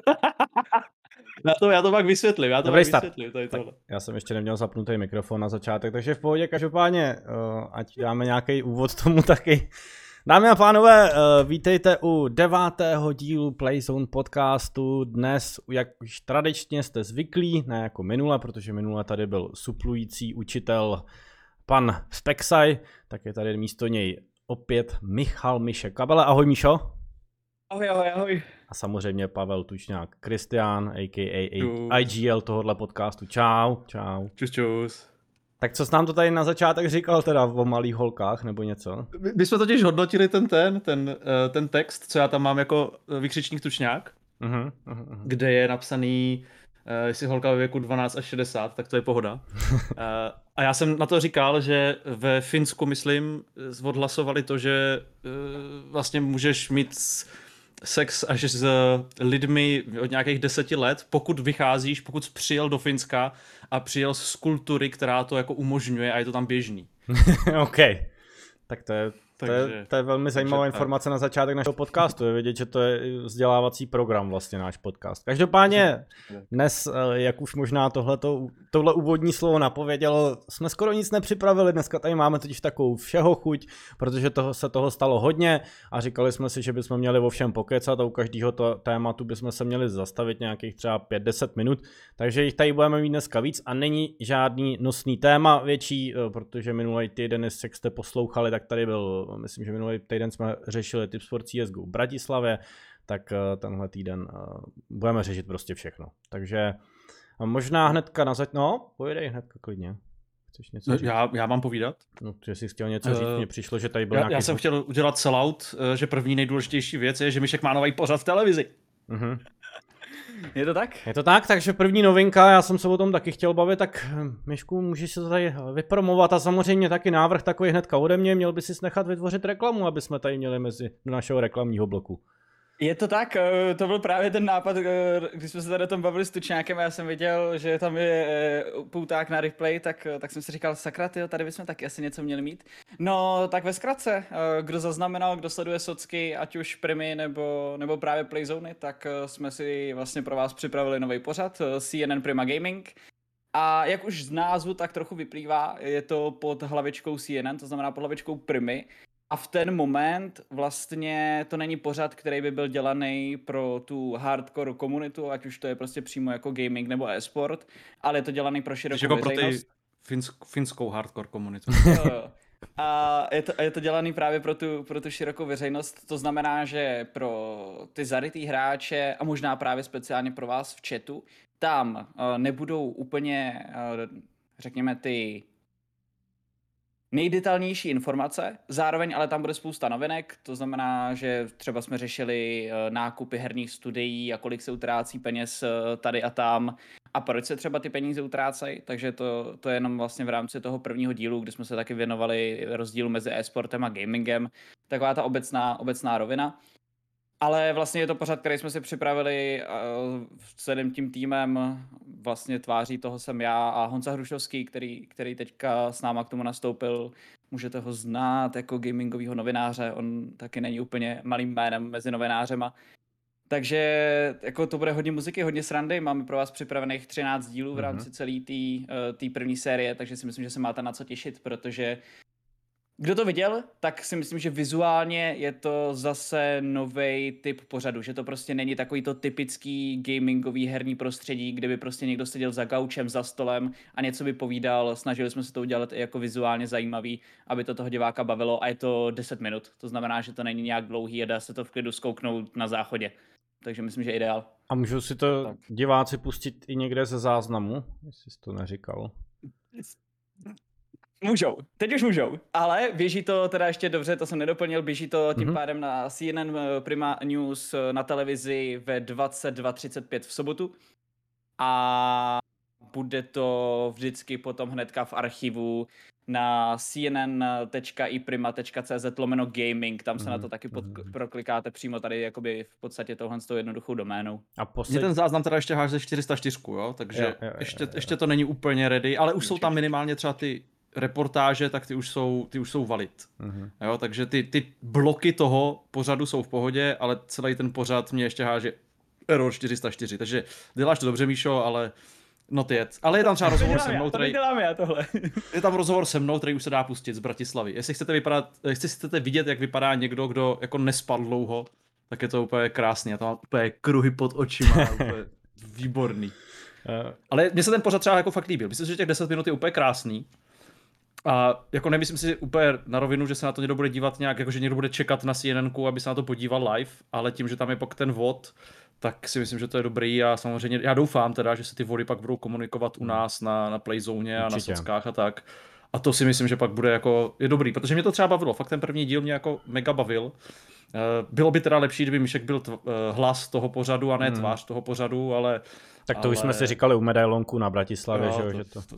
já, to, já to pak vysvětlím, já to Dobrý pak start. vysvětlím. Tady Tak, tohle. já jsem ještě neměl zapnutý mikrofon na začátek, takže v pohodě, každopádně, uh, ať dáme nějaký úvod tomu taky. Dámy a pánové, uh, vítejte u devátého dílu Playzone podcastu. Dnes, jak už tradičně jste zvyklí, ne jako minule, protože minule tady byl suplující učitel pan Spexaj, tak je tady místo něj opět Michal Miše Kabele. Ahoj Míšo. Ahoj, ahoj, ahoj. A samozřejmě Pavel Tučňák Kristián, a.k.a. Čus. IGL tohohle podcastu. Čau, čau. Čus, čus. Tak co jsi nám to tady na začátek říkal teda o malých holkách nebo něco? My, my jsme totiž hodnotili ten, ten, ten, eh, ten text, co já tam mám jako eh, vykřičník tučňák, Uh-huh, uh-huh. kde je napsaný, uh, jestli holka ve věku 12 až 60, tak to je pohoda. uh, a já jsem na to říkal, že ve Finsku, myslím, odhlasovali to, že uh, vlastně můžeš mít s- sex až s lidmi od nějakých deseti let, pokud vycházíš, pokud přijel do Finska a přijel z kultury, která to jako umožňuje a je to tam běžný. OK. Tak to je, to je, Takže- to je velmi zajímavá tak. informace na začátek našeho podcastu. Je vidět, že to je vzdělávací program vlastně náš podcast. Každopádně dnes, eh, jak už možná tohleto, tohle úvodní slovo napovědělo, jsme skoro nic nepřipravili. Dneska tady máme totiž takovou všeho chuť, protože toho, se toho stalo hodně a říkali jsme si, že bychom měli o všem pokecat a u každého to, tématu bychom se měli zastavit nějakých třeba 5-10 minut. Takže jich tady budeme mít dneska víc a není žádný nosný téma větší, eh, protože minulý týden, jestli jste poslouchali, tak tady byl, myslím, že minulý týden jsme řešili Tips for CSGO v Bratislavě, tak eh, tenhle týden eh, budeme řešit prostě všechno. Takže možná hnedka na zač... No, pojedej hnedka klidně. Chceš něco říct? já, já mám povídat? No, že jsi chtěl něco říct, Eh, mně přišlo, že tady byl Já, nějaký... já jsem chtěl udělat sellout, že první nejdůležitější věc je, že Mišek má nový pořad v televizi. Mhm. Je to tak? Je to tak, takže první novinka, já jsem se o tom taky chtěl bavit, tak hm, Myšku, můžeš se to tady vypromovat a samozřejmě taky návrh takový hnedka ode mě, měl by si nechat vytvořit reklamu, aby jsme tady měli mezi našeho reklamního bloku. Je to tak, eh, to byl právě ten nápad, eh, když jsme se tady o tom bavili s Tučňákem a já jsem viděl, že tam je eh, pouták na replay, tak, tak jsem si říkal, sakra, tyjo, tady bychom taky asi něco měli mít. No, tak ve zkratce, kdo zaznamenal, kdo sleduje socky, ať už Primy nebo, nebo právě Playzony, tak jsme si vlastně pro vás připravili nový pořad, CNN Prima Gaming. A jak už z názvu tak trochu vyplývá, je to pod hlavičkou CNN, to znamená pod hlavičkou Primy. A v ten moment vlastně to není pořad, který by byl dělaný pro tu hardcore komunitu, ať už to je prostě přímo jako gaming nebo e-sport, ale je to dělaný pro širokou jako pro ty finsk, finskou hardcore komunitu. A je to, je to dělaný právě pro tu, pro tu širokou veřejnost, to znamená, že pro ty zarytý hráče a možná právě speciálně pro vás v chatu, tam uh, nebudou úplně, uh, řekněme, ty nejdetailnější informace, zároveň ale tam bude spousta novinek, to znamená, že třeba jsme řešili eh, nákupy herních studií a kolik se utrácí peněz eh, tady a tam. A proč se třeba ty peníze utrácejí, takže to, to je jenom vlastně v rámci toho prvního dílu, kdy jsme se taky věnovali rozdílu mezi e-sportem a gamingem, taková ta obecná, obecná rovina. Ale vlastně je to pořad, který jsme si připravili uh, celým tím týmem, vlastně tváří toho jsem já a Honza Hrušovský, který, který teďka s náma k tomu nastoupil. Můžete ho znát jako gamingového novináře, on taky není úplně malým jménem mezi novinářema. Takže jako to bude hodně muziky, hodně srandy, máme pro vás připravených 13 dílů v rámci celé té první série, takže si myslím, že se máte na co těšit, protože kdo to viděl, tak si myslím, že vizuálně je to zase nový typ pořadu, že to prostě není takový to typický gamingový herní prostředí, kde by prostě někdo seděl za gaučem, za stolem a něco by povídal. Snažili jsme se to udělat i jako vizuálně zajímavý, aby to toho diváka bavilo a je to 10 minut. To znamená, že to není nějak dlouhý a dá se to v klidu zkouknout na záchodě. Takže myslím, že ideál. A můžou si to Tak. diváci pustit i někde ze záznamu, jestli jsi to neříkal. Můžou, teď už můžou, ale běží to teda ještě dobře, to jsem nedoplnil, běží to tím Mhm. mm-hmm. pádem na CNN eh, Prima News eh, na televizi ve 22.35 v sobotu a bude to vždycky potom hnedka v archivu na cnn.iprima.cz lomeno gaming, tam se Mhm, na to taky pod, mhm. proklikáte přímo tady jakoby v podstatě tohle s tou jednoduchou doménou. A Mě poslední... ten záznam teda ještě háže 404, jo? takže Jo, jo, jo, ještě, jo, jo. ještě to není úplně ready, ale už jsou tam minimálně třeba ty reportáže, tak ty už jsou, ty už jsou valid. Mhm. Jo, takže ty, ty bloky toho pořadu jsou v pohodě, ale celý ten pořad mě ještě háže Error 404, takže děláš to dobře, Míšo, ale not yet. Ale je tam třeba rozhovor se mnou, který... dělám já tohle. je tam rozhovor se mnou, který už se dá pustit z Bratislavy. Jestli chcete, vypadat, jestli chcete vidět, jak vypadá někdo, kdo jako nespal dlouho, tak je to úplně krásný. A tam úplně kruhy pod očima, úplně výborný. Uh, ale mně se ten pořad třeba jako fakt líbil. Myslím si, že těch 10 minut je úplně krásný. A jako nemyslím si úplně na rovinu, že se na to někdo bude dívat nějak, jako že někdo bude čekat na CNN, aby se na to podíval live, ale tím, že tam je pak ten vod, tak si myslím, že to je dobrý a samozřejmě já doufám teda, že se ty vody pak budou komunikovat u hmm. nás na, na Playzone a Určitě. na sockách a tak. A to si myslím, že pak bude jako, je dobrý, protože mě to třeba bavilo, fakt ten první díl mě jako mega bavil. Eh, bylo by teda lepší, kdyby Myšek byl tv- eh, hlas toho pořadu a ne hmm. tvář toho pořadu, ale... Tak to ale... už jsme si říkali u medailonku na Bratislavě, no, že, to, že to... to...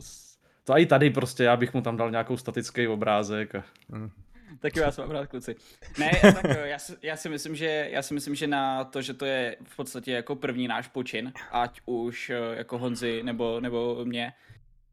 To i tady prostě, já bych mu tam dal nějakou statický obrázek. A... Hmm. Tak jo, já jsem rád, kluci. Ne, tak já si, já, si myslím, že, já si myslím, že na to, že to je v podstatě jako první náš počin, ať už eh, jako Honzi nebo, nebo mě,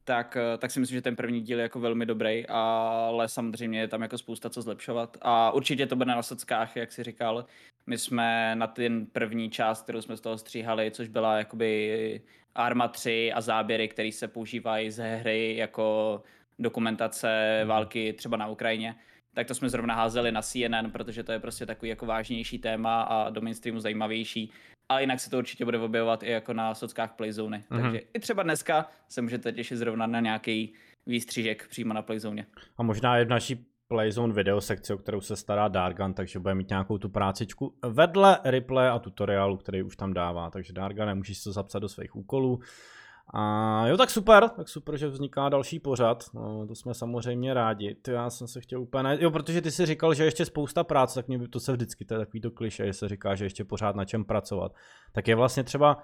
tak, eh, tak si myslím, že ten první díl je jako velmi dobrý, ale samozřejmě je tam jako spousta co zlepšovat. A určitě to bude na sockách, jak si říkal. My jsme na ten první část, kterou jsme z toho stříhali, což byla jakoby Arma 3 a záběry, které se používají ze hry jako dokumentace mhm. války třeba na Ukrajině, tak to jsme zrovna házeli na CNN, protože to je prostě takový jako vážnější téma a do mainstreamu zajímavější. Ale jinak se to určitě bude objevovat i jako na sockách Playzone. Mm-hmm. Takže i třeba dneska se můžete těšit zrovna na nějaký výstřížek přímo na Playzone. A možná je v naší Playzone video sekci, o kterou se stará Dargan, takže bude mít nějakou tu prácičku vedle replay a tutoriálu, který už tam dává. Takže Dargan, můžeš to zapsat do svých úkolů. A jo, tak super, tak super, že vzniká další pořad, no, to jsme samozřejmě rádi. Ty, já jsem se chtěl úplně, jo, protože ty si říkal, že ještě spousta práce, tak mě by to se vždycky, to je takový to kliše, že se říká, že ještě pořád na čem pracovat. Tak je vlastně třeba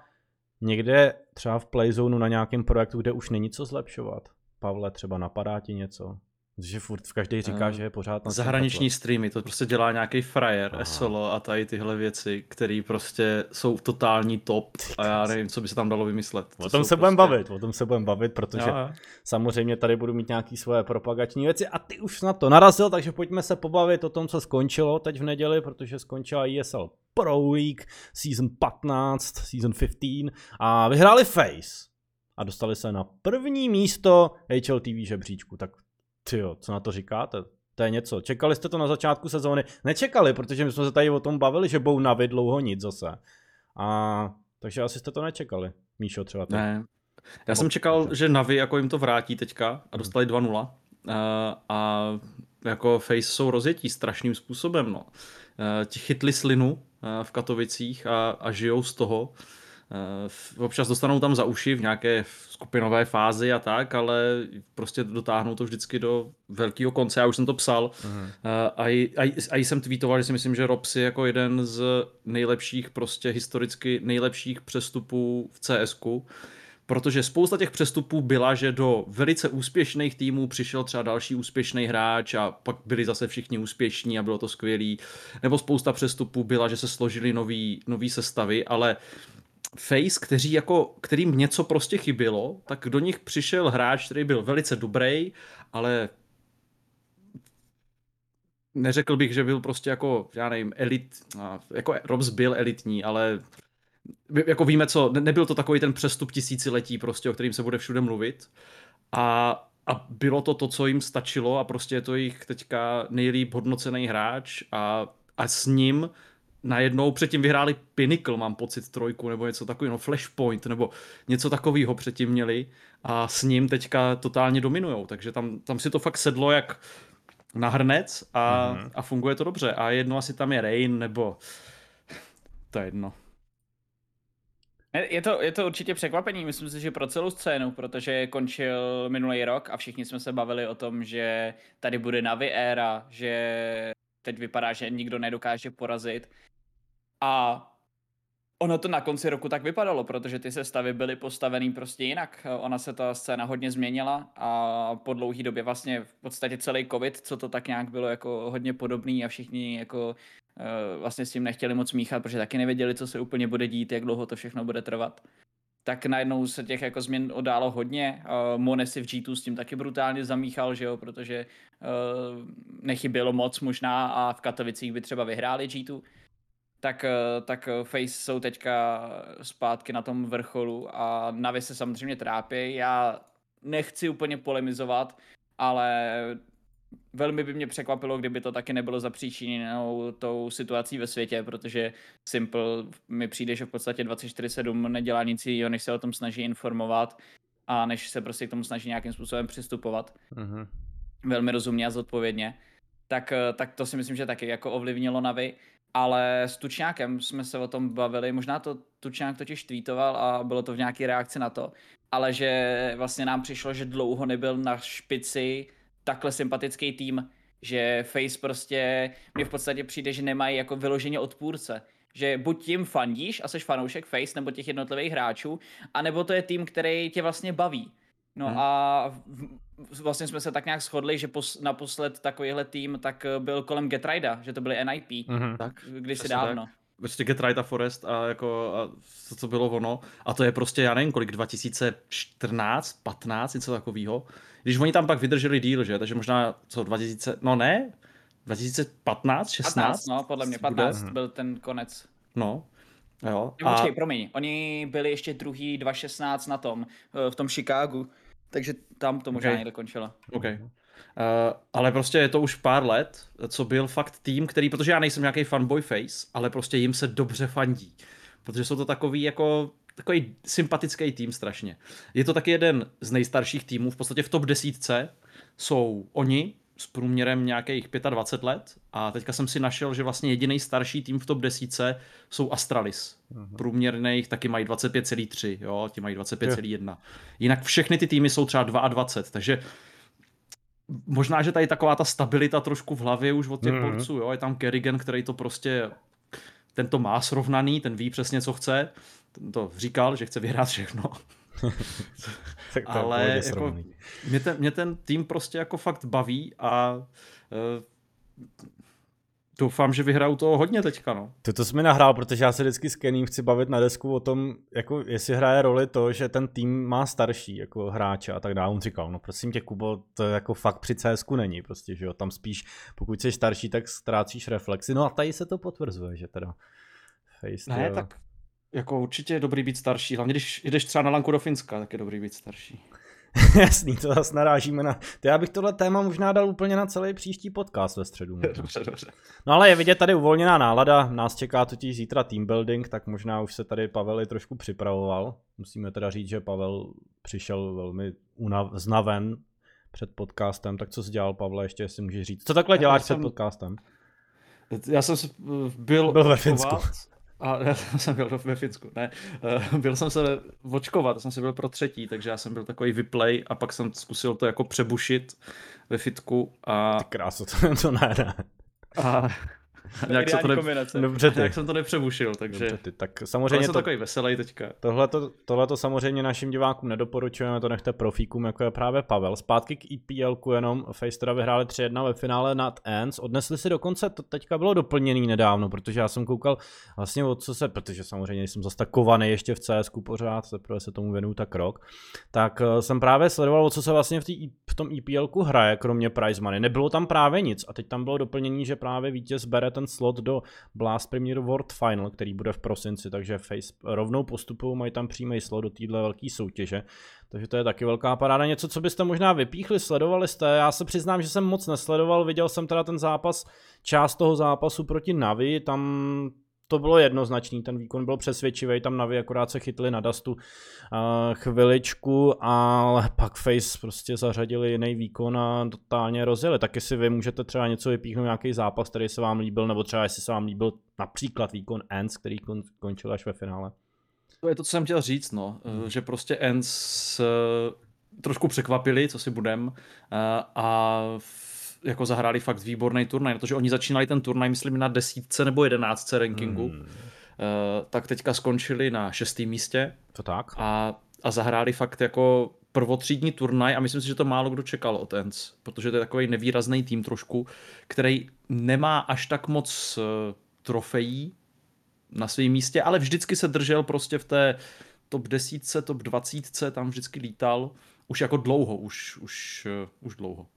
někde třeba v Playzone na nějakém projektu, kde už není co zlepšovat. Pavle, třeba napadá ti něco? Že furt v každý říká, uh, že je pořád na Zahraniční streamy, to prostě dělá nějaký frajer, SLO a tady tyhle věci, které prostě jsou totální top a já nevím, co by se tam dalo vymyslet. O tom se budeme prostě... bavit, o tom se budeme bavit, protože jo, samozřejmě tady budu mít nějaké svoje propagační věci a ty už na to narazil, takže pojďme se pobavit o tom, co skončilo teď v neděli, protože skončila ESL Pro Week, Season 15, Season 15 a vyhráli Face a dostali se na první místo HLTV žebříčku, tak Tyjo, co na to říkáte? To je něco. Čekali jste to na začátku sezóny? Nečekali, protože my jsme se tady o tom bavili, že budou navy dlouho nic zase. A takže asi jste to nečekali. Míšo třeba. Ty. Ne. Já jsem čekal, že Navi jako jim to vrátí teďka a dostali 2-0. A, a jako Face jsou rozjetí strašným způsobem. No. Ti chytli slinu v Katovicích a, a žijou z toho. Eh, občas dostanou tam za uši v nějaké skupinové fázi a tak, ale prostě dotáhnou to vždycky do velkého konce. Já už jsem to psal uh-huh. a, i, a, a jsem tweetoval, že si myslím, že Robs je jako jeden z nejlepších, prostě historicky nejlepších přestupů v CSku protože spousta těch přestupů byla, že do velice úspěšných týmů přišel třeba další úspěšný hráč a pak byli zase všichni úspěšní a bylo to skvělý. Nebo spousta přestupů byla, že se složili nový, nový sestavy, ale Face, kteří jako, kterým něco prostě chybělo, tak do nich přišel hráč, který byl velice dobrý, ale neřekl bych, že byl prostě jako, já nevím, elit, jako Robs byl elitní, ale jako víme co, nebyl to takový ten přestup tisíciletí prostě, o kterým se bude všude mluvit. A, a bylo to to, co jim stačilo a prostě je to jich teďka nejlíp hodnocený hráč a, a s ním najednou předtím vyhráli Pinnacle, mám pocit, trojku, nebo něco takového, no Flashpoint, nebo něco takového předtím měli a s ním teďka totálně dominujou, takže tam, tam si to fakt sedlo jak na hrnec a, mm-hmm. a funguje to dobře. A jedno asi tam je Rain, nebo to je jedno. Je to, je to určitě překvapení, myslím si, že pro celou scénu, protože končil minulý rok a všichni jsme se bavili o tom, že tady bude Navi éra, že teď vypadá, že nikdo nedokáže porazit a ono to na konci roku tak vypadalo, protože ty sestavy byly postavený prostě jinak. Ona se ta scéna hodně změnila a po dlouhé době vlastně v podstatě celý covid, co to tak nějak bylo jako hodně podobný a všichni jako uh, vlastně s tím nechtěli moc míchat, protože taky nevěděli, co se úplně bude dít, jak dlouho to všechno bude trvat tak najednou se těch jako změn odálo hodně. Uh, Monesi v G2 s tím taky brutálně zamíchal, že jo, protože uh, nechybělo moc možná a v Katovicích by třeba vyhráli G2. Tak, tak Face jsou teďka zpátky na tom vrcholu a Navi se samozřejmě trápí. Já nechci úplně polemizovat, ale velmi by mě překvapilo, kdyby to taky nebylo zapříčiněnou tou situací ve světě, protože Simple mi přijde, že v podstatě 24-7 nedělá nic jiného, než se o tom snaží informovat a než se prostě k tomu snaží nějakým způsobem přistupovat. Mm-hmm. Velmi rozumně a zodpovědně. Tak, tak to si myslím, že taky jako ovlivnilo Navi. Ale s Tučňákem jsme se o tom bavili, možná to Tučňák totiž tweetoval a bylo to v nějaké reakci na to, ale že vlastně nám přišlo, že dlouho nebyl na špici takhle sympatický tým, že Face prostě, mně v podstatě přijde, že nemají jako vyloženě odpůrce. Že buď tím fandíš a jsi fanoušek Face nebo těch jednotlivých hráčů, anebo to je tým, který tě vlastně baví. No hmm. a vlastně jsme se tak nějak shodli, že pos, naposled takovýhle tým tak byl kolem Getrida, že to byly NIP, hmm. tak, kdysi dávno. Tak prostě Get Right a Forest a jako a to, co bylo ono. A to je prostě, já nevím kolik, 2014, 15, něco takového. Když oni tam pak vydrželi díl, že? Takže možná co, 2000, no ne, 2015, 16? 15, no, podle mě 15 bude. byl ten konec. No, jo. A... Počkej, promiň, oni byli ještě druhý 2016 na tom, eh, v tom Chicagu, takže tam to možná okay. někde končilo. Okay. Uh, ale prostě je to už pár let, co byl fakt tým, který, protože já nejsem nějaký fanboy face, ale prostě jim se dobře fandí. Protože jsou to takový jako takový sympatický tým strašně. Je to taky jeden z nejstarších týmů, v podstatě v top desítce jsou oni s průměrem nějakých 25 let a teďka jsem si našel, že vlastně jediný starší tým v top desítce jsou Astralis. Průměrných taky mají 25,3, jo, ti mají 25,1. Jinak všechny ty týmy jsou třeba 22, takže možná, že tady taková ta stabilita trošku v hlavě už od těch mm-hmm. borců, jo, je tam Kerrigan, který to prostě, ten to má srovnaný, ten ví přesně, co chce, ten to říkal, že chce vyhrát všechno. tak to Ale jako, mě, ten, mě ten tým prostě jako fakt baví a uh, doufám, že vyhrajou toho hodně teďka, no. To, to jsi mi nahrál, protože já se vždycky s Kením chci bavit na desku o tom, jako jestli hraje roli to, že ten tým má starší jako hráče a tak dále. On říkal, no prosím tě, Kubo, to jako fakt při CS není, prostě, že jo, tam spíš, pokud jsi starší, tak ztrácíš reflexy. No a tady se to potvrzuje, že teda Face, Ne, jo. tak jako určitě je dobrý být starší, hlavně když jdeš třeba na lanku do Finska, tak je dobrý být starší. Jasný, to zase narážíme na... To já bych tohle téma možná dal úplně na celý příští podcast ve středu. Dobře, dobře. No ale je vidět tady uvolněná nálada, nás čeká totiž zítra team building, tak možná už se tady Pavel i trošku připravoval. Musíme teda říct, že Pavel přišel velmi unav, znaven před podcastem, tak co jsi dělal, Pavle, ještě si můžeš říct. Co takhle děláš jsem... před podcastem? Já jsem byl, byl ve Finsku. A já jsem byl ve Finsku, ne. Uh, byl jsem se vočkovat, jsem si byl pro třetí, takže já jsem byl takový vyplay a pak jsem zkusil to jako přebušit ve fitku. A... Ty krásu, to, to ne, ne. A nějak, se to ne... Dobře, ty. nějak jsem to nepřebušil, takže Dobře, ty. tak samozřejmě to... takový veselý teďka. Tohle to, to samozřejmě našim divákům nedoporučujeme, to nechte profíkům, jako je právě Pavel. Zpátky k EPL jenom, Face teda vyhráli 3-1 ve finále nad Ends, odnesli si dokonce, to teďka bylo doplněný nedávno, protože já jsem koukal vlastně od co se, protože samozřejmě jsem zase tak kovaný ještě v CS pořád, teprve se tomu věnuju tak rok, tak eh, jsem právě sledoval, o co se vlastně v, tý, v tom EPL hraje, kromě prize money. Nebylo tam právě nic a teď tam bylo doplnění, že právě vítěz bere ten ten slot do Blast Premier World Final, který bude v prosinci, takže Face rovnou postupují, mají tam přímý slot do téhle velké soutěže. Takže to je taky velká paráda. Něco, co byste možná vypíchli, sledovali jste. Já se přiznám, že jsem moc nesledoval, viděl jsem teda ten zápas, část toho zápasu proti Navi, tam to bylo jednoznačný, ten výkon byl přesvědčivý, tam Navi akorát se chytli na Dustu uh, chviličku, ale pak Face prostě zařadili jiný výkon a totálně rozjeli. Taky si vy můžete třeba něco vypíchnout, nějaký zápas, který se vám líbil, nebo třeba jestli se vám líbil například výkon Ends, který kon, končil až ve finále. To je to, co jsem chtěl říct, no, hmm. že prostě Ends uh, trošku překvapili, co si budem, a jako zahráli fakt výborný turnaj, protože oni začínali ten turnaj, myslím, na desítce nebo jedenáctce rankingu, hmm. uh, tak teďka skončili na šestém místě. To tak. A, a zahráli fakt jako prvotřídní turnaj a myslím si, že to málo kdo čekal od ENC, protože to je takový nevýrazný tým trošku, který nemá až tak moc uh, trofejí na svém místě, ale vždycky se držel prostě v té top desítce, top dvacítce, tam vždycky lítal, už jako dlouho, už, už, uh, už dlouho.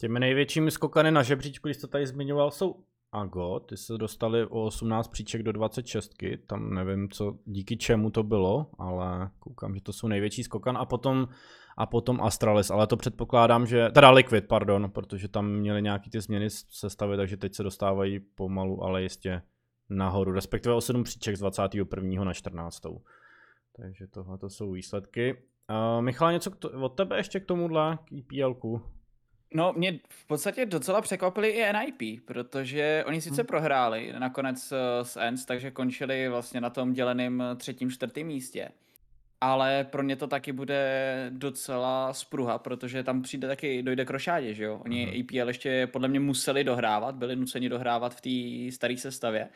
Těmi největšími skokany na žebříčku, když to tady zmiňoval, jsou a Go, ty se dostali o 18 příček do 26, tam nevím, co, díky čemu to bylo, ale koukám, že to jsou největší skokan a potom, a potom Astralis, ale to předpokládám, že, teda Liquid, pardon, protože tam měli nějaký ty změny sestavy, takže teď se dostávají pomalu, ale jistě nahoru, respektive o 7 příček z 21. na 14. Takže tohle to jsou výsledky. Uh, Michal, něco to, od tebe ještě k tomuhle, k EPL-ku? No, mě v podstatě docela překvapili i NIP, protože oni sice hmm. prohráli nakonec eh, s ENS, takže končili vlastně na tom děleném třetím, čtvrtém místě. Ale pro ně to taky bude docela spruha, protože tam přijde taky, dojde k rošádě, že jo? Oni hmm. EPL ještě podle mě museli dohrávat, byli nuceni dohrávat v té staré sestavě.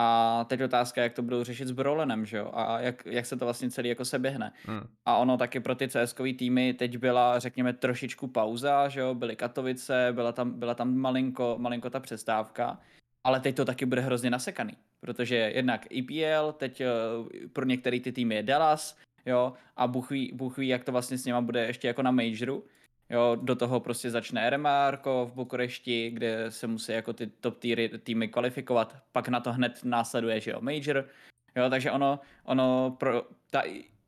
A teď otázka, jak to budou řešit s Brolenem, že jo? A jak, jak se to vlastně celý jako se běhne. Hmm. A ono taky pro ty cs týmy teď byla, řekněme, trošičku pauza, že jo? Byly Katovice, byla tam, byla tam malinko, malinko ta přestávka. Ale teď to taky bude hrozně nasekaný, protože jednak EPL, teď uh, pro některé ty týmy je Dallas, jo, a Bůh ví, Bůh ví, jak to vlastně s něma bude ještě jako na majoru. Jo, do toho prostě začne RMR v Bukurešti, kde se musí jako ty top týry, týmy kvalifikovat, pak na to hned následuje, že jo, Major. Jo, takže ono, ono pro, ta,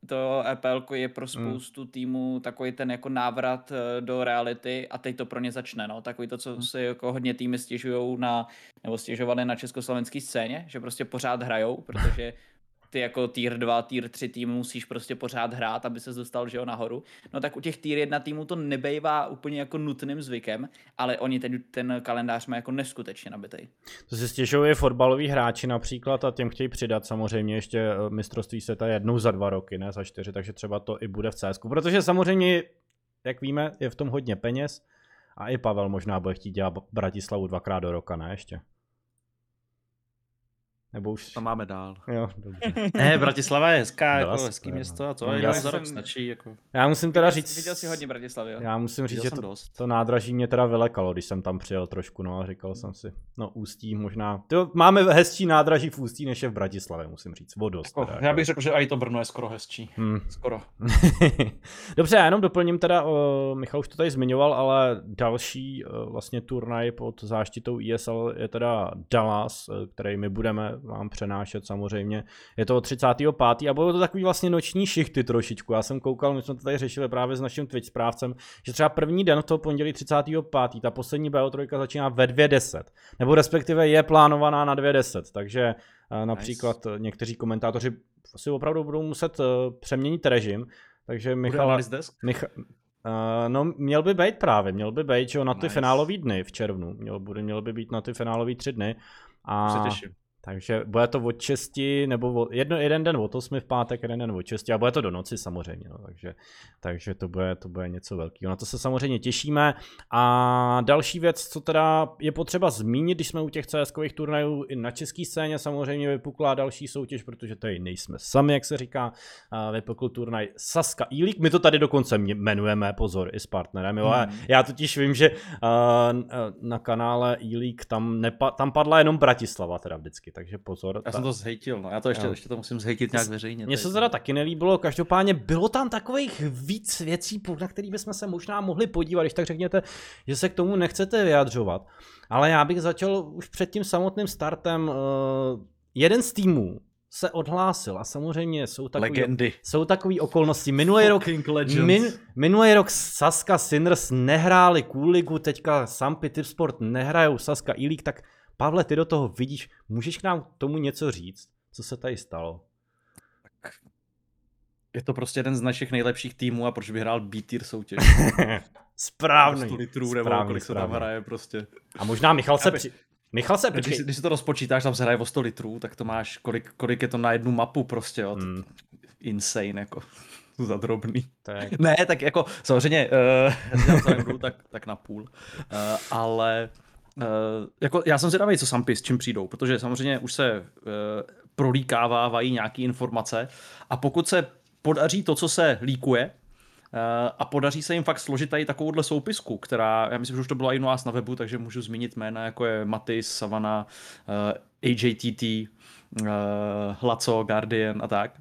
to EPL je pro hmm. spoustu hmm. týmů takový ten jako návrat eh, do reality a teď to pro ně začne, no. Takový to, co hmm. si jako hodně týmy stěžují na, nebo stěžovali na československé scéně, že prostě pořád hrajou, protože ty jako tier 2, tier 3 tým musíš prostě pořád hrát, aby se dostal že jo, nahoru. No tak u těch tier 1 týmů to nebejvá úplně jako nutným zvykem, ale oni ten, ten kalendář má jako neskutečně nabitý. To si stěžují fotbaloví hráči například a těm chtějí přidat samozřejmě ještě eh, mistrovství světa jednou za dva roky, ne za čtyři, takže třeba to i bude v CS. Protože samozřejmě, jak víme, je v tom hodně peněz a i Pavel možná bude chtít dělat Bratislavu dvakrát do roka, ne ještě? Nebo už... To máme dál. Jo, dobře. ne, Bratislava je hezká, jako hezký město a to no, je za rok stačí. Jako. Já musím teda říct... Viděl jsi hodně Bratislavy, jo? Já musím říct, že to, to, nádraží mě teda vylekalo, když jsem tam přijel trošku, no a říkal jsem si, no Ústí možná, to máme hezčí nádraží v Ústí, než je v Bratislavě, musím říct, vodost. Jako, já bych řekl, že i to Brno je skoro hezčí. Hmm. Skoro. dobře, já jenom doplním teda, uh, Michal už to tady zmiňoval, ale další uh, vlastně turnaj pod záštitou ESL je teda Dallas, uh, který my budeme vám přenášet samozřejmě. Je to 35. a bylo to takový vlastně noční šichty trošičku. Já jsem koukal, my jsme to tady řešili právě s naším Twitch správcem, že třeba první den toho pondělí 35. ta poslední BO3 začíná ve 2.10, nebo respektive je plánovaná na 2.10, takže uh, například nice. někteří komentátoři si opravdu budou muset uh, přeměnit režim, takže Michal, Michal, Uh, no, měl by být právě, měl by být, že jo, na ty nice. finálové dny v červnu, měl, by, měl by být na ty finálové tři dny. A se těším. Takže bude to od 6, nebo od, jedno, jeden den od 8 v pátek, jeden den od 6 a bude to do noci samozřejmě, no, takže, takže to, bude, to bude něco velkého. Na to se samozřejmě těšíme. A další věc, co teda je potřeba zmínit, když jsme u těch cs turnajů, i na české scéně samozřejmě vypukla další soutěž, protože tady nejsme sami, jak se říká, vypukl turnaj Saska e My to tady dokonce jmenujeme, pozor, i s partnerem. Jo? Hmm. Já totiž vím, že na kanále e tam, nepa, tam padla jenom Bratislava teda vždycky taky, takže pozor. Já ta... jsem to zhejtil, no. já to ještě, ještě to musím zhejtit nějak veřejně. Mně se teda taky nelíbilo, každopádně bylo tam takových víc věcí, na které bychom se možná mohli podívat, když tak řekněte, že se k tomu nechcete vyjadřovat. Ale já bych začal už před tím samotným startem. Uh, jeden z týmů se odhlásil a samozřejmě jsou takový, Legendy. jsou takové okolnosti. Minulý rok, min, minulý rok Saska Sinners nehráli Cool teďka Sampy Tipsport nehrajou Saska e tak Pavle, ty do toho vidíš, můžeš k nám tomu něco říct? Co se tady stalo? je to prostě jeden z našich nejlepších týmů a proč by hrál B-tier soutěž? správný. 100 litrů nebo správný, kolik správný. se tam hraje prostě. A možná Michal se... Při... Michal se, když, když si to rozpočítáš, tam se hraje o 100 litrů, tak to máš, kolik, kolik je to na jednu mapu prostě, jo. Hmm. Insane, jako za drobný. Tak. Ne, tak jako samozřejmě, uh, tak, tak na půl, uh, ale Uh, jako já jsem zvědavý, co Sampy s čím přijdou, protože samozřejmě už se uh, prolíkávávají nějaké informace a pokud se podaří to, co se líkuje, uh, a podaří se jim fakt složit tady takovouhle soupisku, která, já myslím, že už to bylo i u nás na webu, takže můžu zmínit jména, jako je Matis, Savana, AJTT, Hlaco, Guardian a tak,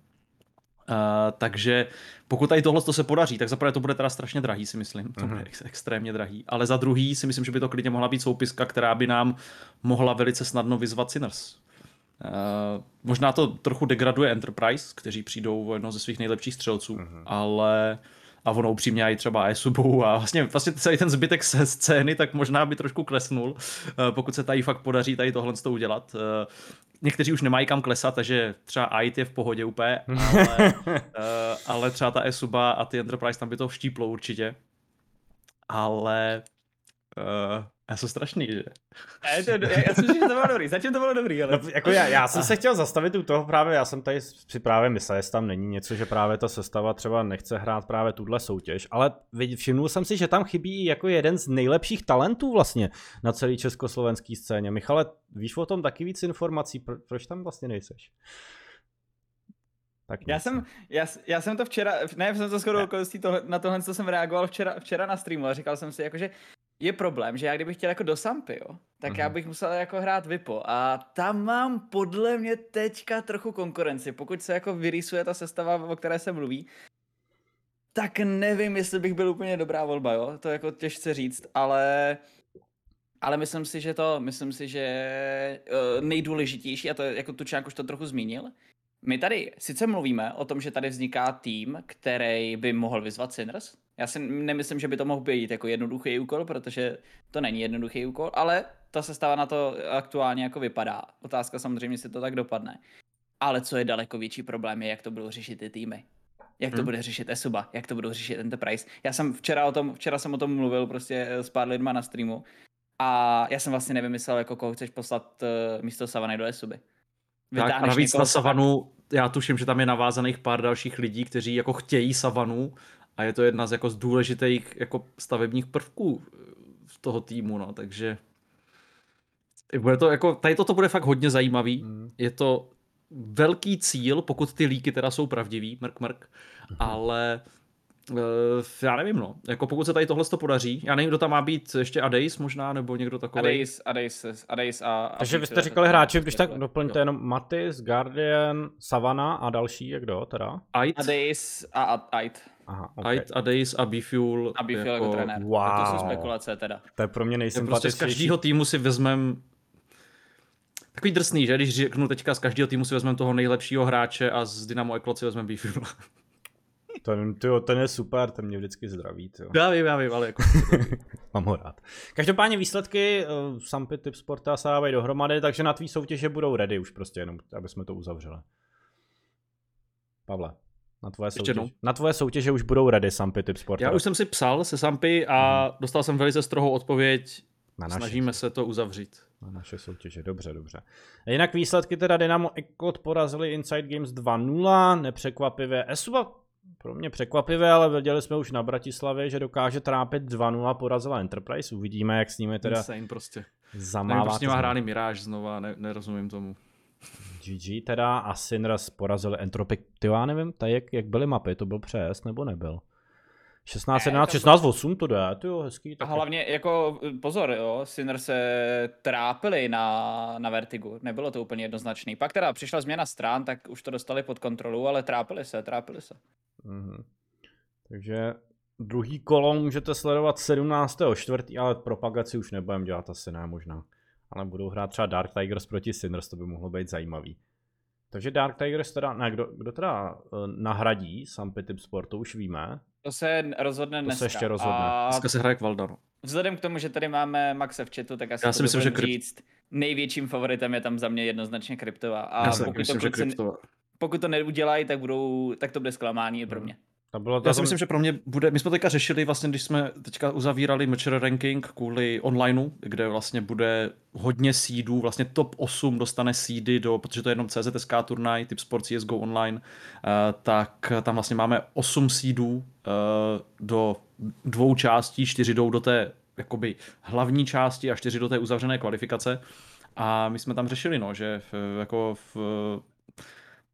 takže pokud tady tohle to se podaří, tak zaprvé to bude teda strašně drahý, si myslím. To bude Mhm. ex- extrémně drahý. Ale za druhý si myslím, že by to klidně mohla být soupiska, která by nám mohla velice snadno vyzvat Sinners. Uh, možná to trochu degraduje Enterprise, kteří přijdou o jedno ze svých nejlepších střelců, Mhm. ale a ono upřímně i třeba Esubu a vlastně, vlastně celý ten zbytek se scény, tak možná by trošku klesnul, eh, pokud se tady fakt podaří tady tohle to udělat. Eh, Někteří už nemají kam klesat, takže třeba Ait je v pohodě úplně, ale, eh, ale třeba ta Esuba a ty Enterprise tam by to vštíplo určitě. Ale uh, já jsem strašný, že? Ne, to, já, myslím, že to bylo dobrý, zatím to bylo dobrý, ale... No, jako já, já jsem se chtěl zastavit u toho právě, já jsem tady si právě myslel, jestli tam není něco, že právě ta sestava třeba nechce hrát právě tuhle soutěž, ale všimnul jsem si, že tam chybí jako jeden z nejlepších talentů vlastně na celé československé scéně. Michale, víš o tom taky víc informací, Pro, proč tam vlastně nejseš? Tak Já jsem, já, já jsem to včera, ne, jsem to skoro okolností, tohle, na tohle, co jsem reagoval včera, včera na streamu a říkal jsem si, jakože je problém, že já kdybych chtěl jako do Sampy, jo, tak já Mhm. bych musel jako hrát Vipo a tam mám podle mě teďka trochu konkurenci, pokud se jako vyrýsuje ta sestava, o které se mluví, tak nevím, jestli bych byl úplně dobrá volba, jo, to je jako těžce říct, ale ale myslím si, že to, myslím si, že uh, nejdůležitější, a to jako Tučák už to trochu zmínil, my tady sice mluvíme o tom, že tady vzniká tým, který by mohl vyzvat Sinners. Já si nemyslím, že by to mohl být jako jednoduchý úkol, protože to není jednoduchý úkol, ale ta sestava na to aktuálně jako vypadá. Otázka samozřejmě, jestli to tak dopadne. Ale co je daleko větší problém, je, jak to budou řešit ty týmy. Jak to Hmm. bude řešit Esuba, jak to budou řešit Enterprise. Já jsem včera o tom, včera jsem o tom mluvil prostě s pár lidma na streamu a já jsem vlastně nevymyslel, jako koho chceš poslat uh, místo Savany do Esuby. Tak a navíc někoho, na Savanu, já tuším, že tam je navázaných pár dalších lidí, kteří jako chtějí Savanu a je to jedna z jako z důležitých jako stavebních prvků eh, v toho týmu, no, takže bude to jako, tady toto bude fakt hodně zajímavý, Mm. je to velký cíl, pokud ty líky teda jsou pravdivý, mrk mrk, ale eh, já nevím, no, jako pokud se tady tohle to podaří, já nevím, kdo tam má být, ještě Adeis možná, nebo někdo takový. Adeis, Adeis, Adeis a... a Takže vy jste jako říkali hráči, když tak doplňte jenom Matis, Guardian, Savana a další, jak kdo teda? Ait, Adeis a a- Ait. Aha, okay. Ait, Adeis a Befuel. A Beefy jako trenér. Tak To jsou wow. spekulace teda. To je pro mě Je prostě z každého týmu si vezmem Takový drsný, že? Když řeknu teďka z každého týmu si vezmeme toho nejlepšího hráče a z Dynamo Eklot si vezmeme Beefy. Ten, tyjo, ten je super, ten mě vždycky zdraví. Tyjo. já vím, já vím, ale jako... Mám ho rád. Každopádně výsledky uh, Sampy Tip Sporta se dávají dohromady, takže na tvý soutěže budou ready už prostě jenom, aby jsme to uzavřeli. Pavle, na tvoje, Ještě soutěž, jednou. na tvoje soutěže už budou ready Sampy Tip Sporta. Já už jsem si psal se Sampy a dostal jsem velice strohou odpověď. na naše, Snažíme se to uzavřít. na naše soutěže, dobře, dobře. Jinak výsledky teda Dynamo Eklot porazili Inside Games 2-0, nepřekvapivě. Esuba pro mě překvapivé, ale věděli jsme už na Bratislavě, že dokáže trápit 2-0, porazila Enterprise. Uvidíme, jak s nimi teda Insane prostě. Nevím, zamává. proč s nima hrány Mirage znova, ne, nerozumím tomu. GG teda a Sinras porazili Entropic. Ty já nevím, tady jak, jak byly mapy, to byl přes nebo nebyl? 16, Ne, 17, to- 16, 8 to jde, ty jo, hezký. A Tak hlavně jako pozor, jo, Sinner se trápili na, na Vertigu, nebylo to úplně jednoznačný. Pak teda přišla změna stran, tak už to dostali pod kontrolu, ale trápili se, trápili se. Mhm. Takže druhý kolo můžete sledovat 17. čtvrtý, ale propagaci už nebudeme dělat asi ne možná. Ale budou hrát třeba Dark Tigers proti Sinners, to by mohlo být zajímavý. Takže Dark Tigers teda, ne, kdo, kdo teda uh, nahradí Sampy Tip Sport, to už víme. To se rozhodne To se dneska. ještě rozhodne. A Dneska se hraje Kvalda, no. vzhledem k tomu, že tady máme Maxe v chatu, tak asi Já to si myslím, že krypt- říct, největším favoritem je tam za mě jednoznačně kryptová. A Já si pokud, to myslím, že kluci, krypto... pokud to neudělají, tak, budou, tak to bude zklamání i pro Hmm. mě. To bylo to Já si myslím, že pro mě bude, my jsme teďka řešili vlastně, když jsme teďka uzavírali Matcher Ranking kvůli onlineu, kde vlastně bude hodně seedů, vlastně top 8 dostane seedy do, protože to je jenom CZSK turnaj, typ Sport CSGO online, uh, tak tam vlastně máme 8 seedů uh, do dvou částí, čtyři jdou do té jakoby hlavní části a čtyři do té uzavřené kvalifikace. A my jsme tam řešili, no, že v, jako v,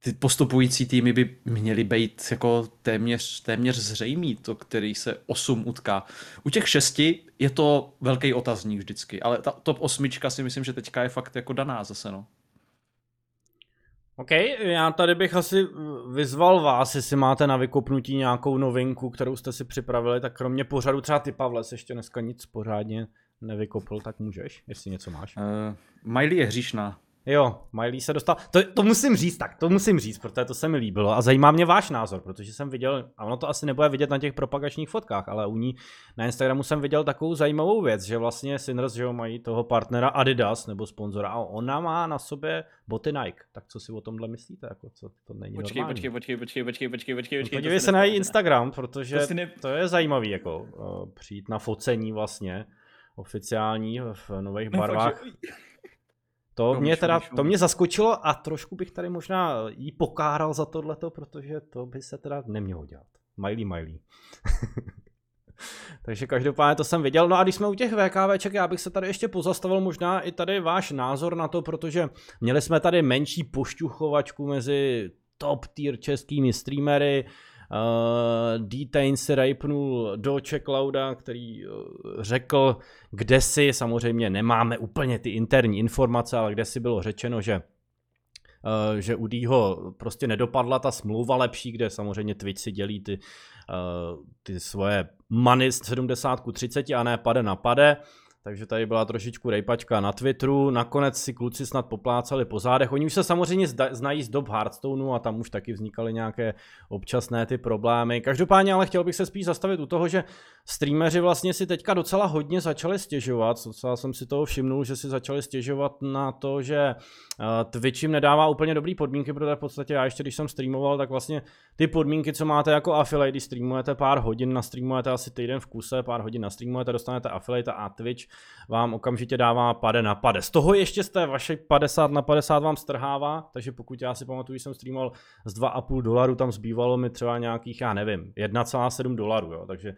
ty postupující týmy by měly být jako téměř, téměř zřejmý, to, který se 8 utká. U těch šesti je to velký otazník vždycky, ale ta top osmička si myslím, že teďka je fakt jako daná zase, no. OK, já tady bych asi vyzval vás, jestli máte na vykopnutí nějakou novinku, kterou jste si připravili, tak kromě pořadu, třeba ty Pavle, ještě dneska nic pořádně nevykopl, tak můžeš, jestli něco máš. Uh, Miley je hříšná. Jo, Miley se dostal. To, to musím říct, tak to musím říct, protože to se mi líbilo. A zajímá mě váš názor, protože jsem viděl, a ono to asi nebude vidět na těch propagačních fotkách, ale u ní na Instagramu jsem viděl takovou zajímavou věc, že vlastně Sinners, že jo, mají toho partnera Adidas nebo sponzora a ona má na sobě boty Nike. Tak co si o tomhle myslíte? Jako, co, to není počkej, normální. počkej, počkej, počkej, počkej, počkej, počkej, počkej. No, podívej se na její Instagram, protože to, ne... to je zajímavý, jako uh, přijít na focení vlastně oficiální v nových barvách. No, to no, mě teda, to mě zaskočilo a trošku bych tady možná jí pokáral za tohleto, protože to by se teda nemělo dělat. Miley, Miley. Takže každopádně to jsem viděl. No a když jsme u těch VKVček, já bych se tady ještě pozastavil možná i tady váš názor na to, protože měli jsme tady menší pošťuchovačku mezi top tier českými streamery, Uh, D-Tain se rejpnul do Checklouda, který uh, řekl, kde si, samozřejmě nemáme úplně ty interní informace, ale kde si bylo řečeno, že Uh, že u Dýho prostě nedopadla ta smlouva lepší, kde samozřejmě Twitch si dělí ty, uh, ty svoje money z 70 30 a ne pade na pade. Takže tady byla trošičku rejpačka na Twitteru, nakonec si kluci snad poplácali po zádech. Oni už se samozřejmě znají z dob Hearthstoneu a tam už taky vznikaly nějaké občasné ty problémy. Každopádně ale chtěl bych se spíš zastavit u toho, že streameři vlastně si teďka docela hodně začali stěžovat, docela jsem si toho všimnul, že si začali stěžovat na to, že eh, Twitch jim nedává úplně dobrý podmínky, protože v podstatě já ještě když jsem streamoval, tak vlastně ty podmínky, co máte jako affiliate, streamujete pár hodin, nastreamujete asi týden v kuse, pár hodin nastreamujete, dostanete affiliate a Twitch vám okamžitě dává pade na pade. Z toho ještě z té vaše 50 na 50 vám strhává, takže pokud já si pamatuju, jsem streamoval z 2,5 dolaru, tam zbývalo mi třeba nějakých, já nevím, 1,7 dolarů, jo, takže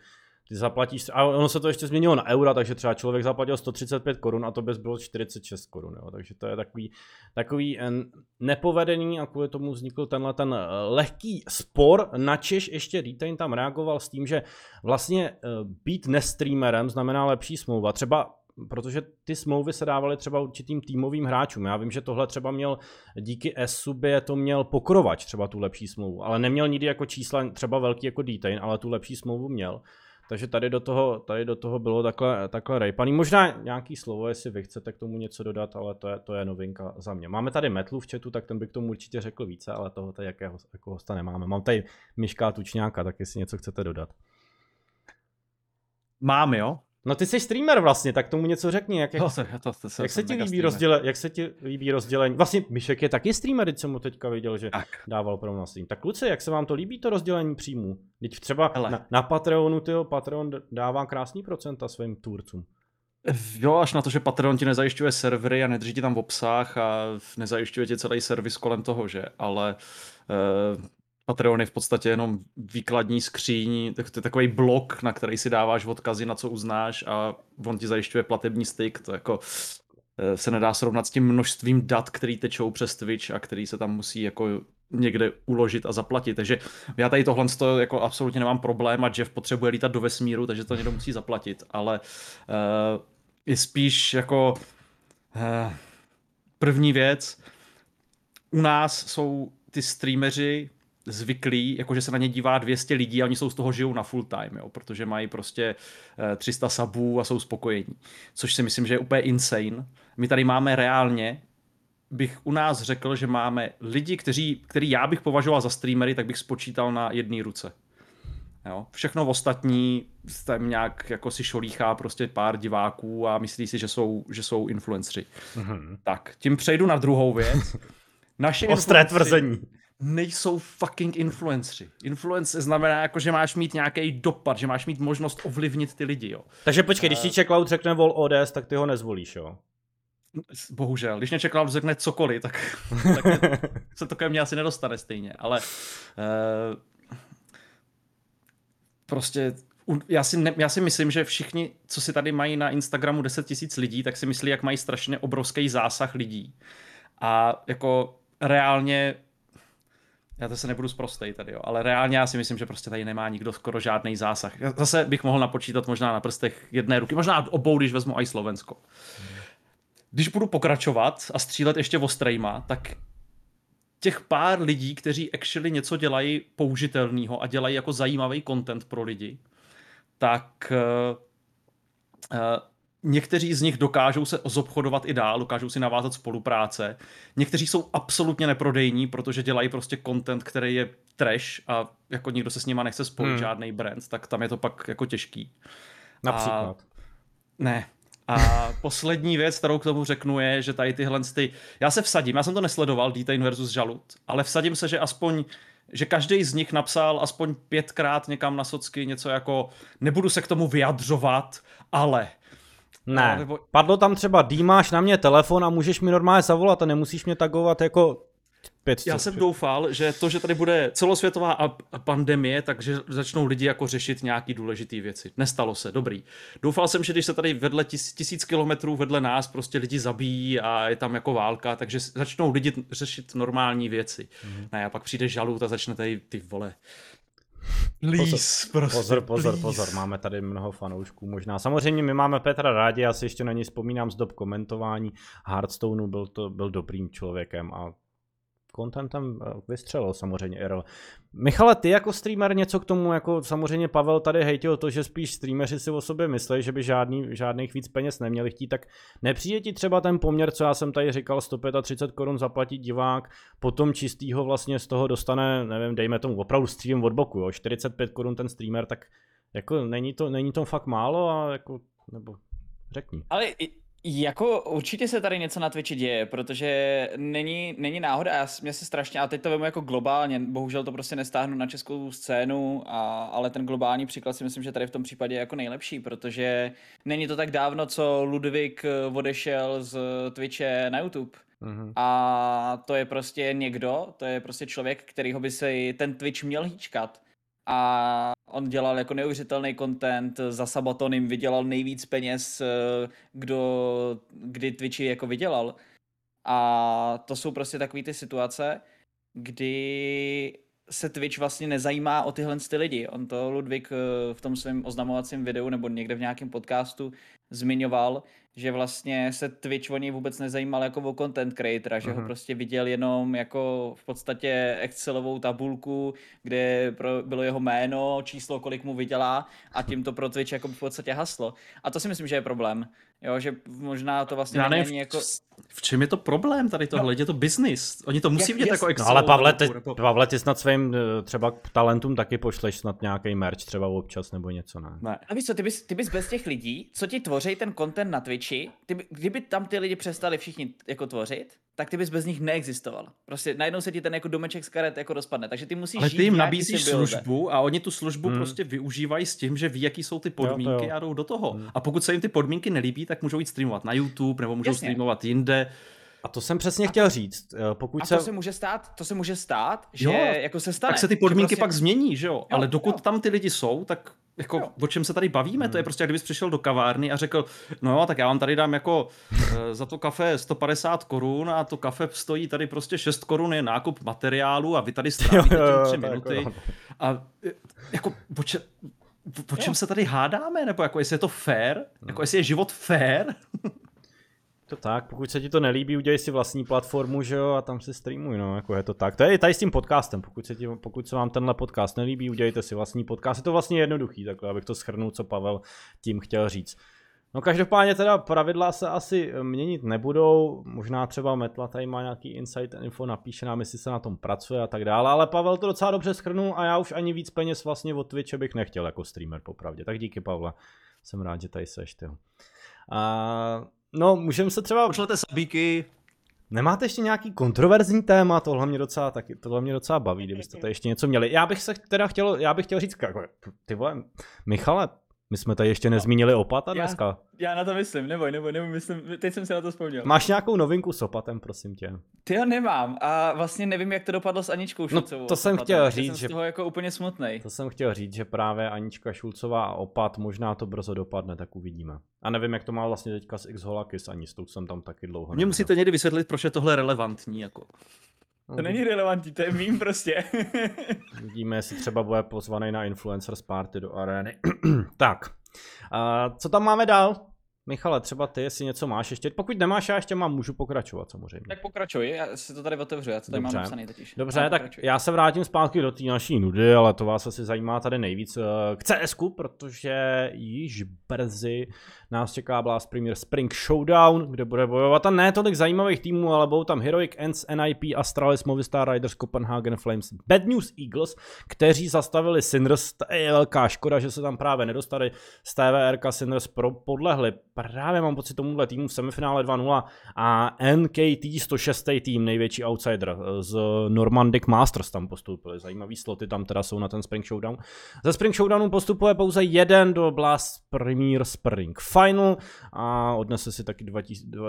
ty zaplatíš, a ono se to ještě změnilo na eura, takže třeba člověk zaplatil 135 korun a to bez bylo 46 korun, jo. takže to je takový, takový eh, nepovedený a kvůli tomu vznikl tenhle ten eh, lehký spor, načež ještě Retain tam reagoval s tím, že vlastně eh, být nestreamerem znamená lepší smlouva, třeba protože ty smlouvy se dávaly třeba určitým týmovým hráčům. Já vím, že tohle třeba měl díky S-subě to měl pokrovač třeba tu lepší smlouvu, ale neměl nikdy jako čísla třeba velký jako Detain, ale tu lepší smlouvu měl. Takže tady do toho, tady do toho bylo takhle, takhle rejpaný. Možná nějaký slovo, jestli vy chcete k tomu něco dodat, ale to je, to je novinka za mě. Máme tady Metlu v chatu, tak ten by k tomu určitě řekl více, ale toho tady jakého, jako hosta nemáme. Mám tady Miška Tučňáka, tak jestli něco chcete dodat. Mám, jo? No ty jsi streamer vlastně, tak tomu něco řekni. Jak, jak, to, to, to, to jak, se ti líbí rozděle, jak se ti líbí rozdělení? Vlastně Mišek je taky streamer, teď jsem mu teďka viděl, že tak. dával pro na stream. Tak kluci, jak se vám to líbí, to rozdělení příjmů? Teď třeba na, na Patreonu, tyjo, Patreon dává krásný procenta svým tvůrcům. Jo, až na to, že Patreon ti nezajišťuje servery a nedrží ti tam v obsah a nezajišťuje ti celý servis kolem toho, že? Ale uh, Patreon je v podstatě jenom výkladní skříň, tak to je takový blok, na který si dáváš odkazy, na co uznáš a on ti zajišťuje platební styk, to jako eh, se nedá srovnat s tím množstvím dat, který tečou přes Twitch a který se tam musí jako někde uložit a zaplatit. Takže já tady tohle to jako absolutně nemám problém a Jeff potřebuje lítat do vesmíru, takže to někdo musí zaplatit, ale uh, je spíš jako uh, první věc, u nás jsou ty streameři zvyklí, jakože se na ně dívá 200 lidí a oni jsou z toho žijou na full time, jo, protože mají prostě 300 eh, sabů a jsou spokojení. Což si myslím, že je úplně insane. My tady máme reálně, bych u nás řekl, že máme lidi, kteří, který já bych považoval za streamery, tak bych spočítal na jedné ruce. Jo. Všechno ostatní tam nějak jako si šolíchá prostě pár diváků a myslí si, že jsou, že jsou influenceri. Mm-hmm. Tak, tím přejdu na druhou věc. Naše Ostré tvrzení nejsou fucking influenceri. Influence znamená jako, že máš mít nějaký dopad, že máš mít možnost ovlivnit ty lidi, jo. Takže počkej, když ti Cloud řekne vol ODS, tak ty ho nezvolíš, jo? Bohužel, když mě Cloud řekne cokoliv, tak, tak se to ke mně asi nedostane stejně, ale uh, prostě já si, ne, já si myslím, že všichni, co si tady mají na Instagramu 10 tisíc lidí, tak si myslí, jak mají strašně obrovský zásah lidí. A jako reálně já to se nebudu zprostej tady, jo, ale reálně já si myslím, že prostě tady nemá nikdo skoro žádný zásah. Zase bych mohl napočítat možná na prstech jedné ruky, možná obou, když vezmu i Slovensko. Když budu pokračovat a střílet ještě ostrejma, tak těch pár lidí, kteří actually něco dělají použitelného a dělají jako zajímavý content pro lidi, tak uh, někteří z nich dokážou se zobchodovat i dál, dokážou si navázat spolupráce. Někteří jsou absolutně neprodejní, protože dělají prostě content, který je trash a jako nikdo se s nima nechce spojit, hmm. žádný brand, tak tam je to pak jako těžký. Například. A... Ne, a poslední věc, kterou k tomu řeknu, je, že tady tyhle ty... Já se vsadím, já jsem to nesledoval, Detain versus Žalut, ale vsadím se, že aspoň že každý z nich napsal aspoň pětkrát někam na socky něco jako nebudu se k tomu vyjadřovat, ale ne, nebo... padlo tam třeba, Dýmáš na mě telefon a můžeš mi normálně zavolat a nemusíš mě tagovat jako 500. Já jsem doufal, že to, že tady bude celosvětová pandemie, takže začnou lidi jako řešit nějaký důležité věci. Nestalo se, dobrý. Doufal jsem, že když se tady vedle tis, tisíc kilometrů vedle nás prostě lidi zabíjí a je tam jako válka, takže začnou lidi řešit normální věci. Mm-hmm. Ne, a pak přijde žalut a začne tady ty vole. Please, pozor, prostě, pozor, pozor, please. pozor, máme tady mnoho fanoušků možná. Samozřejmě my máme Petra rádi, já si ještě na něj vzpomínám z dob komentování Hearthstoneu, byl to byl dobrým člověkem a contentem eh, vystřelil samozřejmě IRL. Michale, ty jako streamer něco k tomu, jako samozřejmě Pavel tady hejtil to, že spíš streameři si o sobě myslí, že by žádný, žádných víc peněz neměli chtít, tak nepřijde ti třeba ten poměr, co já jsem tady říkal, 135 korun zaplatit divák, potom čistýho vlastně z toho dostane, nevím, dejme tomu opravdu stream od boku, jo, 45 korun ten streamer, tak jako není to, není to fakt málo a jako, nebo řekni. Ale jako určitě se tady něco na Twitchi děje, protože není, není náhoda, já, mě se strašně, a teď to vemu jako globálně, bohužel to prostě nestáhnu na českou scénu, a, ale ten globální příklad si myslím, že tady v tom případě je jako nejlepší, protože není to tak dávno, co Ludvík eh, odešel z Twitche na YouTube. Mm-hmm. A to je prostě někdo, to je prostě člověk, kterýho by se ten Twitch měl hýčkat a on dělal jako neuvěřitelný content, za Sabatonem vydělal nejvíc peněz, eh, kdo kdy Twitchi jako vydělal. A to jsou prostě takové ty situace, kdy se Twitch vlastně nezajímá o tyhle ty lidi. On to Ludvík eh, v tom svém oznamovacím videu nebo někde v nějakém podcastu zmiňoval, že vlastně se Twitch o něj vůbec nezajímal jako o content creatora, že uh-huh. ho mhm. prostě viděl jenom jako v podstatě Excelovou tabulku, kde pro, bylo jeho jméno, číslo, kolik mu vydělá a tím to pro Twitch jako v podstatě haslo. A to si myslím, že je problém. Jo, že možná to vlastně Já není jako... V čem je to problém tady tohle? No. Je to business. Oni to musí vidět jako Excel. No ale Pavle, ty, nebo... Pavle, ty snad svým eh, třeba talentům taky pošleš snad nějaký merch třeba občas nebo něco, ne? ne. A víš co, ty bys, ty bys bez těch lidí, co ti tvoří ten content na Twitchi, ty by, kdyby tam ty lidi přestali všichni jako tvořit, tak ty bys bez nich neexistoval. Prostě najednou se ti ten jako domeček z karet jako rozpadne, takže ty musíš Ale ty jim nabízíš službu a oni tu službu hmm. prostě využívají s tím, že ví, jaký jsou ty podmínky jo, jo. a jdou do toho. Hmm. A pokud se jim ty podmínky nelíbí, tak můžou jít streamovat na YouTube nebo můžou Jasně. streamovat jinde. A to jsem přesně a chtěl říct. Eh, pokud a se... to se může stát, to se může stát, že jo, jako se stane. Tak se ty podmínky prostě... pak změní, že jo? jo Ale dokud jo. tam ty lidi jsou, tak jako jo. o čem se tady bavíme, hmm. to je hmm. prostě, kdybys přišel do kavárny a řekl, no jo, tak já vám tady dám jako e, za to kafe 150 korun a to kafe stojí tady prostě 6 korun je nákup materiálu a vy tady strávíte jo, jo, 3 minuty. Jako, a e, jako o, če, o čem jo. se tady hádáme, nebo jako jestli je to fair, hmm. jako jestli je život fair. To tak, pokud se ti to nelíbí, udělej si vlastní platformu, že jo, a tam si streamuj, no, jako je to tak. To je i tady s tím podcastem, pokud se, ti, pokud se vám tenhle podcast nelíbí, udělejte si vlastní podcast. Je to vlastně jednoduchý, takhle, abych to schrnul, co Pavel tím chtěl říct. No každopádně teda pravidla se asi měnit nebudou, možná třeba Metla tady má nějaký insight info, napíše nám, jestli se na tom pracuje a tak dále, ale Pavel to docela dobře schrnul a já už ani víc peněz vlastně od Twitche bych nechtěl jako streamer popravdě. Tak díky Pavle, jsem rád, že tady seš ty. A No, můžeme se třeba... Pošlete sabíky. Nemáte ještě nějaký kontroverzní téma? Tohle mě docela, taky, tohle mě docela baví, kdybyste tady ještě něco měli. Já bych se teda chtěl, já bych chtěl říct, jako, ty vole, Michale, my jsme tady ještě nezmínili opata dneska. Já, já na to myslím, neboj, neboj, neboj, myslím, teď jsem si na to vzpomněl. Máš nějakou novinku s opatem, prosím tě? Ty jo nemám a vlastně nevím, jak to dopadlo s Aničkou Šulcovou. No, to jsem chtěl říct, jsem že... z toho jako úplně smutný. To jsem chtěl říct, že právě Anička Šulcová a opat, možná to brzo dopadne, tak uvidíme. A nevím, jak to má vlastně teďka s X Holakis ani, s tou jsem tam taky dlouho. Mě musíte někdy vysvětlit, proč je tohle relevantní, jako. To není relevantní, to je mým prostě. Vidíme, jestli třeba bude pozvaný na Influencers Party do arény. tak, uh, co tam máme dál? Michale, třeba ty, jestli něco máš ještě. Pokud nemáš, já ještě mám, můžu pokračovat samozřejmě. Tak pokračuj, já si to tady otevřu, já to tady Dobře. mám napsaný totiž. Dobře, Ale tak pokračuj. já se vrátím zpátky do té naší nudy, ale to vás asi zajímá tady nejvíc. eh, K CS, protože již brzy nás čeká Blast Premier Spring Showdown, kde bude bojovat a ne tolik zajímavých týmů, ale budou tam Heroic Ends, NIP, Astralis, Movistar Riders, Copenhagen Flames, Bad News Eagles, kteří zastavili Sinners. To je velká škoda, že se tam právě nedostali z TVRK Sinners pro podlehli. Právě mám pocit tomuhle týmu v semifinále 2-0 a NKT 106. tým, největší outsider eh, z Normandic Masters tam postoupili. Zajímavý sloty tam teda jsou na ten Spring Showdown. Ze Spring Showdownu postupuje pouze jeden do Blast Premier Spring Final a odnese si taky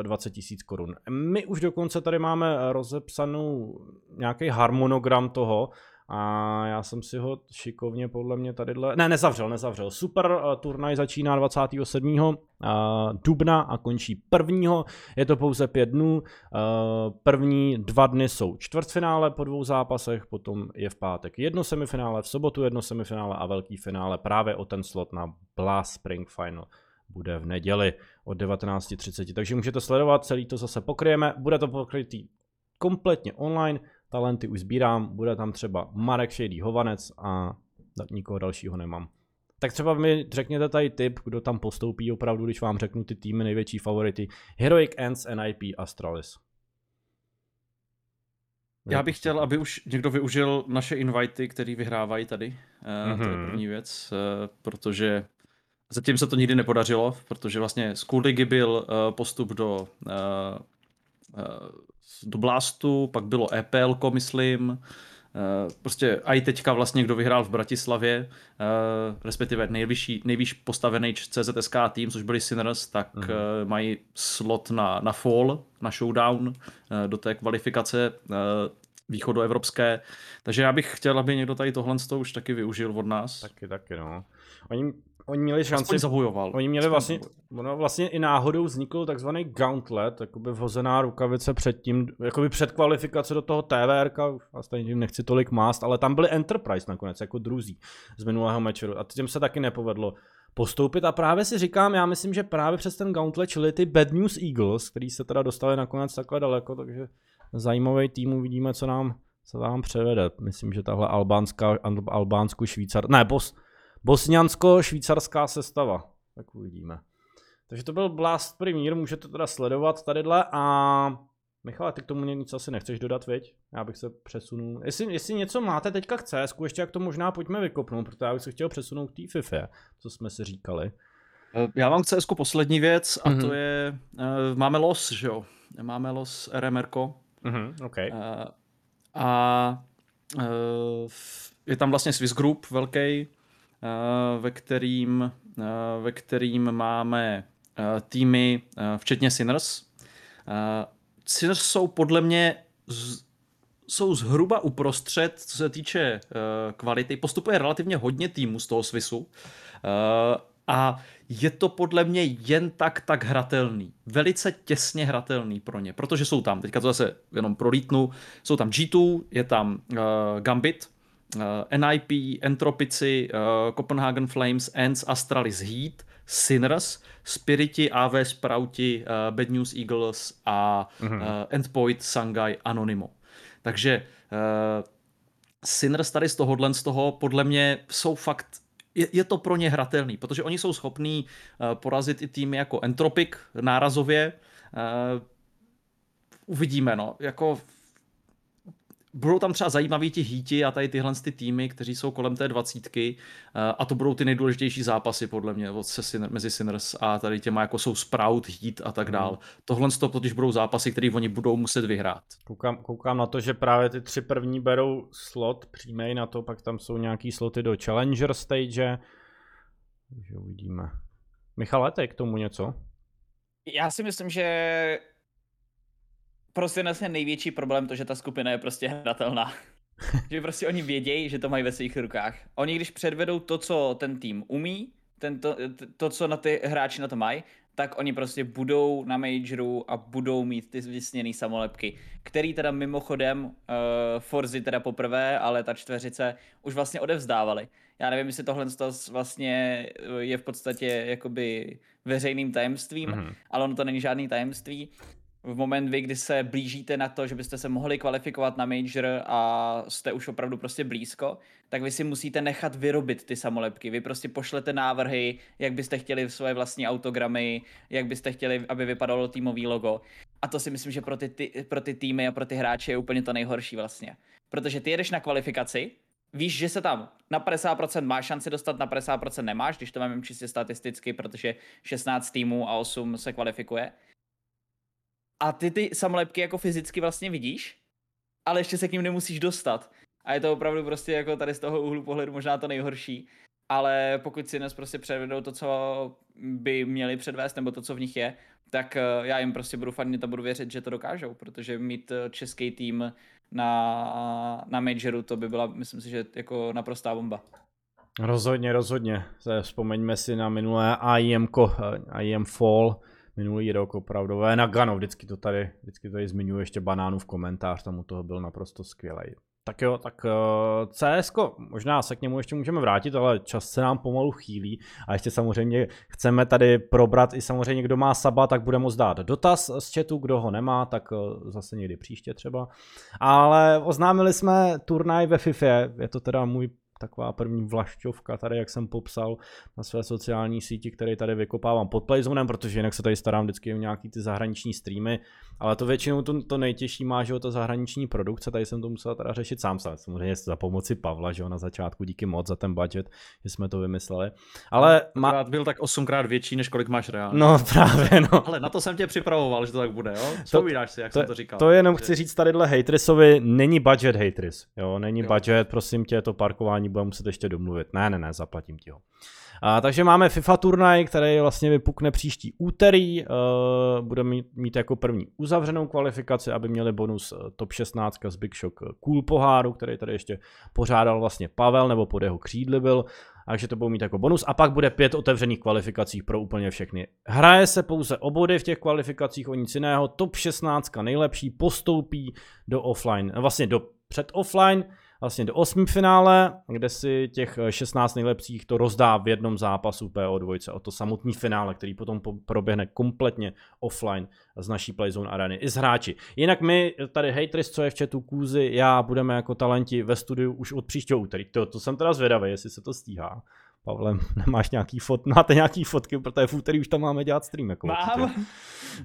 20 tisíc korun. My už dokonce tady máme rozepsanou nějaký harmonogram toho, a já jsem si ho šikovně podle mě tadyhle... Ne, nezavřel, nezavřel. Super uh, turnaj začíná 27. Uh, dubna a končí 1. Je to pouze pět dnů. První dva dny jsou čtvrtfinále po dvou zápasech, potom je v pátek jedno semifinále, v sobotu jedno semifinále a velký finále právě o ten slot na Blast Spring Final bude v neděli od 19.30. Takže můžete sledovat, celý to zase pokryjeme. Bude to pokrytý kompletně online, talenty už sbírám, bude tam třeba Marek Šejdý Hovanec a nikoho dalšího nemám. Tak třeba mi řekněte tady tip, kdo tam postoupí opravdu, když vám řeknu ty týmy největší favority. Heroic Ends, NIP, Astralis. Já bych chtěl, aby už někdo využil naše invity, který vyhrávají tady. Mm-hmm. To je Mhm. první věc, eh, protože zatím se to nikdy nepodařilo, protože vlastně z League byl eh, postup do, eh, do Blastu, pak bylo EPL, myslím, eh, prostě a i teďka vlastně, kdo vyhrál v Bratislavě, eh, respektive nejvyšší, nejvýš postavený CZSK tým, což byli Sinners, tak Mhm. eh, mají slot na, na fall, na showdown eh, do té kvalifikace eh, východoevropské. Takže já bych chtěl, aby někdo tady tohle už taky využil od nás. Tak Taky, taky, no. Oni, oni měli šanci Aspoň zabojoval. Oni měli vlastně, ono vlastně i náhodou vznikl takzvaný gauntlet, jakoby vhozená rukavice před tím, jakoby před kvalifikace do toho TVRK, už vlastně tím nechci tolik mást, ale tam byli Enterprise nakonec, jako druzí z minulého mečeru a těm se taky nepovedlo postoupit a právě si říkám, já myslím, že právě přes ten gauntlet, čili ty Bad News Eagles, který se teda dostali nakonec takhle daleko, takže zajímavý tým, uvidíme, co nám, co nám převede. Myslím, že tahle albánská, al- albánsko-švýcar, ne, bos, bosňansko-švýcarská sestava. Tak uvidíme. Takže to byl Blast Premier, můžete teda sledovat tadyhle a Michale, ty k tomu nic asi nechceš dodat, viď? Já bych se přesunul. Jestli, jestli něco máte teďka k CS, ještě jak to možná pojďme vykopnout, protože já bych se chtěl přesunout k té FIFA, co jsme si říkali. Eh, Já mám k CS poslední věc a Mhm. to je, eh, máme los, že jo? Máme los RMRko Mhm, OK. eh, a v- je tam vlastně Swiss Group velký, ve kterým, eh, ve kterým máme eh, týmy, eh, včetně Sinners. Eh, Sinners jsou podle mě z, jsou zhruba uprostřed, co se týče eh, kvality. Postupuje relativně hodně týmů z toho Swissu. Eh, a je to podle mě jen tak tak hratelný. Velice těsně hratelný pro ně, protože jsou tam, teďka to zase jenom prolítnu, jsou tam G2, je tam Gambit, NIP, Entropici, uh, Copenhagen Flames, Ends, Astralis Heat, Sinners, Spiriti, AV Sprouti, uh, Bad News Eagles a uh, Endpoint, Sangai, Anonymo. Takže Sinners tady z tohohle z toho podle mě jsou fakt je, je to pro ně hratelný, protože oni jsou schopní porazit i týmy jako Entropic nárazově. Uvidíme, no. Jako budou tam třeba zajímaví ti híti a tady tyhle ty týmy, kteří jsou kolem té dvacítky uh, a to budou ty nejdůležitější zápasy podle mě od se Sinner, mezi Sinners a tady těma jako jsou Sprout, Heat a tak dál. Tohle to totiž budou zápasy, které oni budou muset vyhrát. Koukám, koukám na to, že právě ty tři první berou slot přímej na to, pak tam jsou nějaký sloty do Challenger stage. Takže uvidíme. Michale, teď k tomu něco? Já si myslím, že prostě je největší problém to, že ta skupina je prostě hratelná. že prostě oni vědějí, že to mají ve svých rukách. Oni když předvedou to, co ten tým umí, ten to, to, co na ty hráči na to mají, tak oni prostě budou na Majoru a budou mít ty vysněné samolepky, který teda mimochodem uh, Forzy teda poprvé, ale ta čtveřice už vlastně odevzdávali. Já nevím, jestli tohle vlastně je v podstatě jakoby veřejným tajemstvím, mm-hmm. ale ono to není žádný tajemství v moment vy, kdy se blížíte na to, že byste se mohli kvalifikovat na major a jste už opravdu prostě blízko, tak vy si musíte nechat vyrobit ty samolepky. Vy prostě pošlete návrhy, jak byste chtěli svoje vlastní autogramy, jak byste chtěli, aby vypadalo týmový logo. A to si myslím, že pro ty, ty, pro ty týmy a pro ty hráče je úplně to nejhorší vlastně. Protože ty jedeš na kvalifikaci, víš, že se tam na 50% máš šanci dostat, na 50% nemáš, když to mám čistě statisticky, protože 16 týmů a 8 se kvalifikuje a ty ty samolepky jako fyzicky vlastně vidíš, ale ještě se k ním nemusíš dostat. A je to opravdu prostě jako tady z toho úhlu pohledu možná to nejhorší. Ale pokud si dnes prostě předvedou to, co by měli předvést, nebo to, co v nich je, tak eh, já jim prostě budu fandit a budu věřit, že to dokážou, protože mít eh, český tým na, na Majoru, to by byla, myslím si, že jako naprostá bomba. Rozhodně, rozhodně. Vzpomeňme si na minulé IEM, IEM Fall, minulý rok opravdu. Na Gano, vždycky to tady, vždycky tady zmiňuje ještě banánu v komentář, tam u toho byl naprosto skvělý. Tak jo, tak uh, eh, CS, možná se k němu ještě můžeme vrátit, ale čas se nám pomalu chýlí a ještě samozřejmě chceme tady probrat i samozřejmě, kdo má saba, tak bude moct dát dotaz z chatu, kdo ho nemá, tak uh, zase někdy příště třeba. Ale oznámili jsme turnaj ve FIFA, je to teda můj taková první vlašťovka tady, jak jsem popsal na své sociální síti, který tady vykopávám pod Playzonem, protože jinak se tady starám vždycky o nějaký ty zahraniční streamy, ale to většinou to, to nejtěžší má, že o ta zahraniční produkce, tady jsem to musel teda řešit sám samozřejmě za pomoci Pavla, že jo, na začátku, díky moc za ten budget, že jsme to vymysleli. Ale má... byl tak osmkrát větší, než kolik máš reálně. No právě, no. Ale na to jsem tě připravoval, že to tak bude, jo? Vzpomínáš si, jak to, jsem to říkal. To jenom že... chci říct tadyhle hejtrisovi, není budget hejtris, jo, není jo. budget, prosím tě, to parkování bude muset ještě domluvit. Ne, ne, ne, zaplatím ti ho. A, takže máme FIFA turnaj, který vlastně vypukne příští úterý. Uh, budeme mít, mít jako první uzavřenou kvalifikaci, aby měli bonus uh, top 16 z Big Shock Cool poháru, který tady ještě pořádal vlastně Pavel, nebo pod jeho křídly byl. Takže to budou mít jako bonus. A pak bude pět otevřených kvalifikací pro úplně všechny. Hraje se pouze o body v těch kvalifikacích, o nic jiného. Top 16 nejlepší postoupí do offline, vlastně do před offline vlastně do osmi finále, kde si těch 16 nejlepších to rozdá v jednom zápasu PO2 o to samotný finále, který potom proběhne kompletně offline z naší Playzone areny i z hráči. Jinak my tady haters, co je v chatu Kůzy, já budeme jako talenti ve studiu už od příštího úterý. To, to jsem teda zvědavý, jestli se to stíhá. Pavle, nemáš nějaký fot, máte nějaký fotky, protože v úterý už tam máme dělat stream. Jako mám, určitě.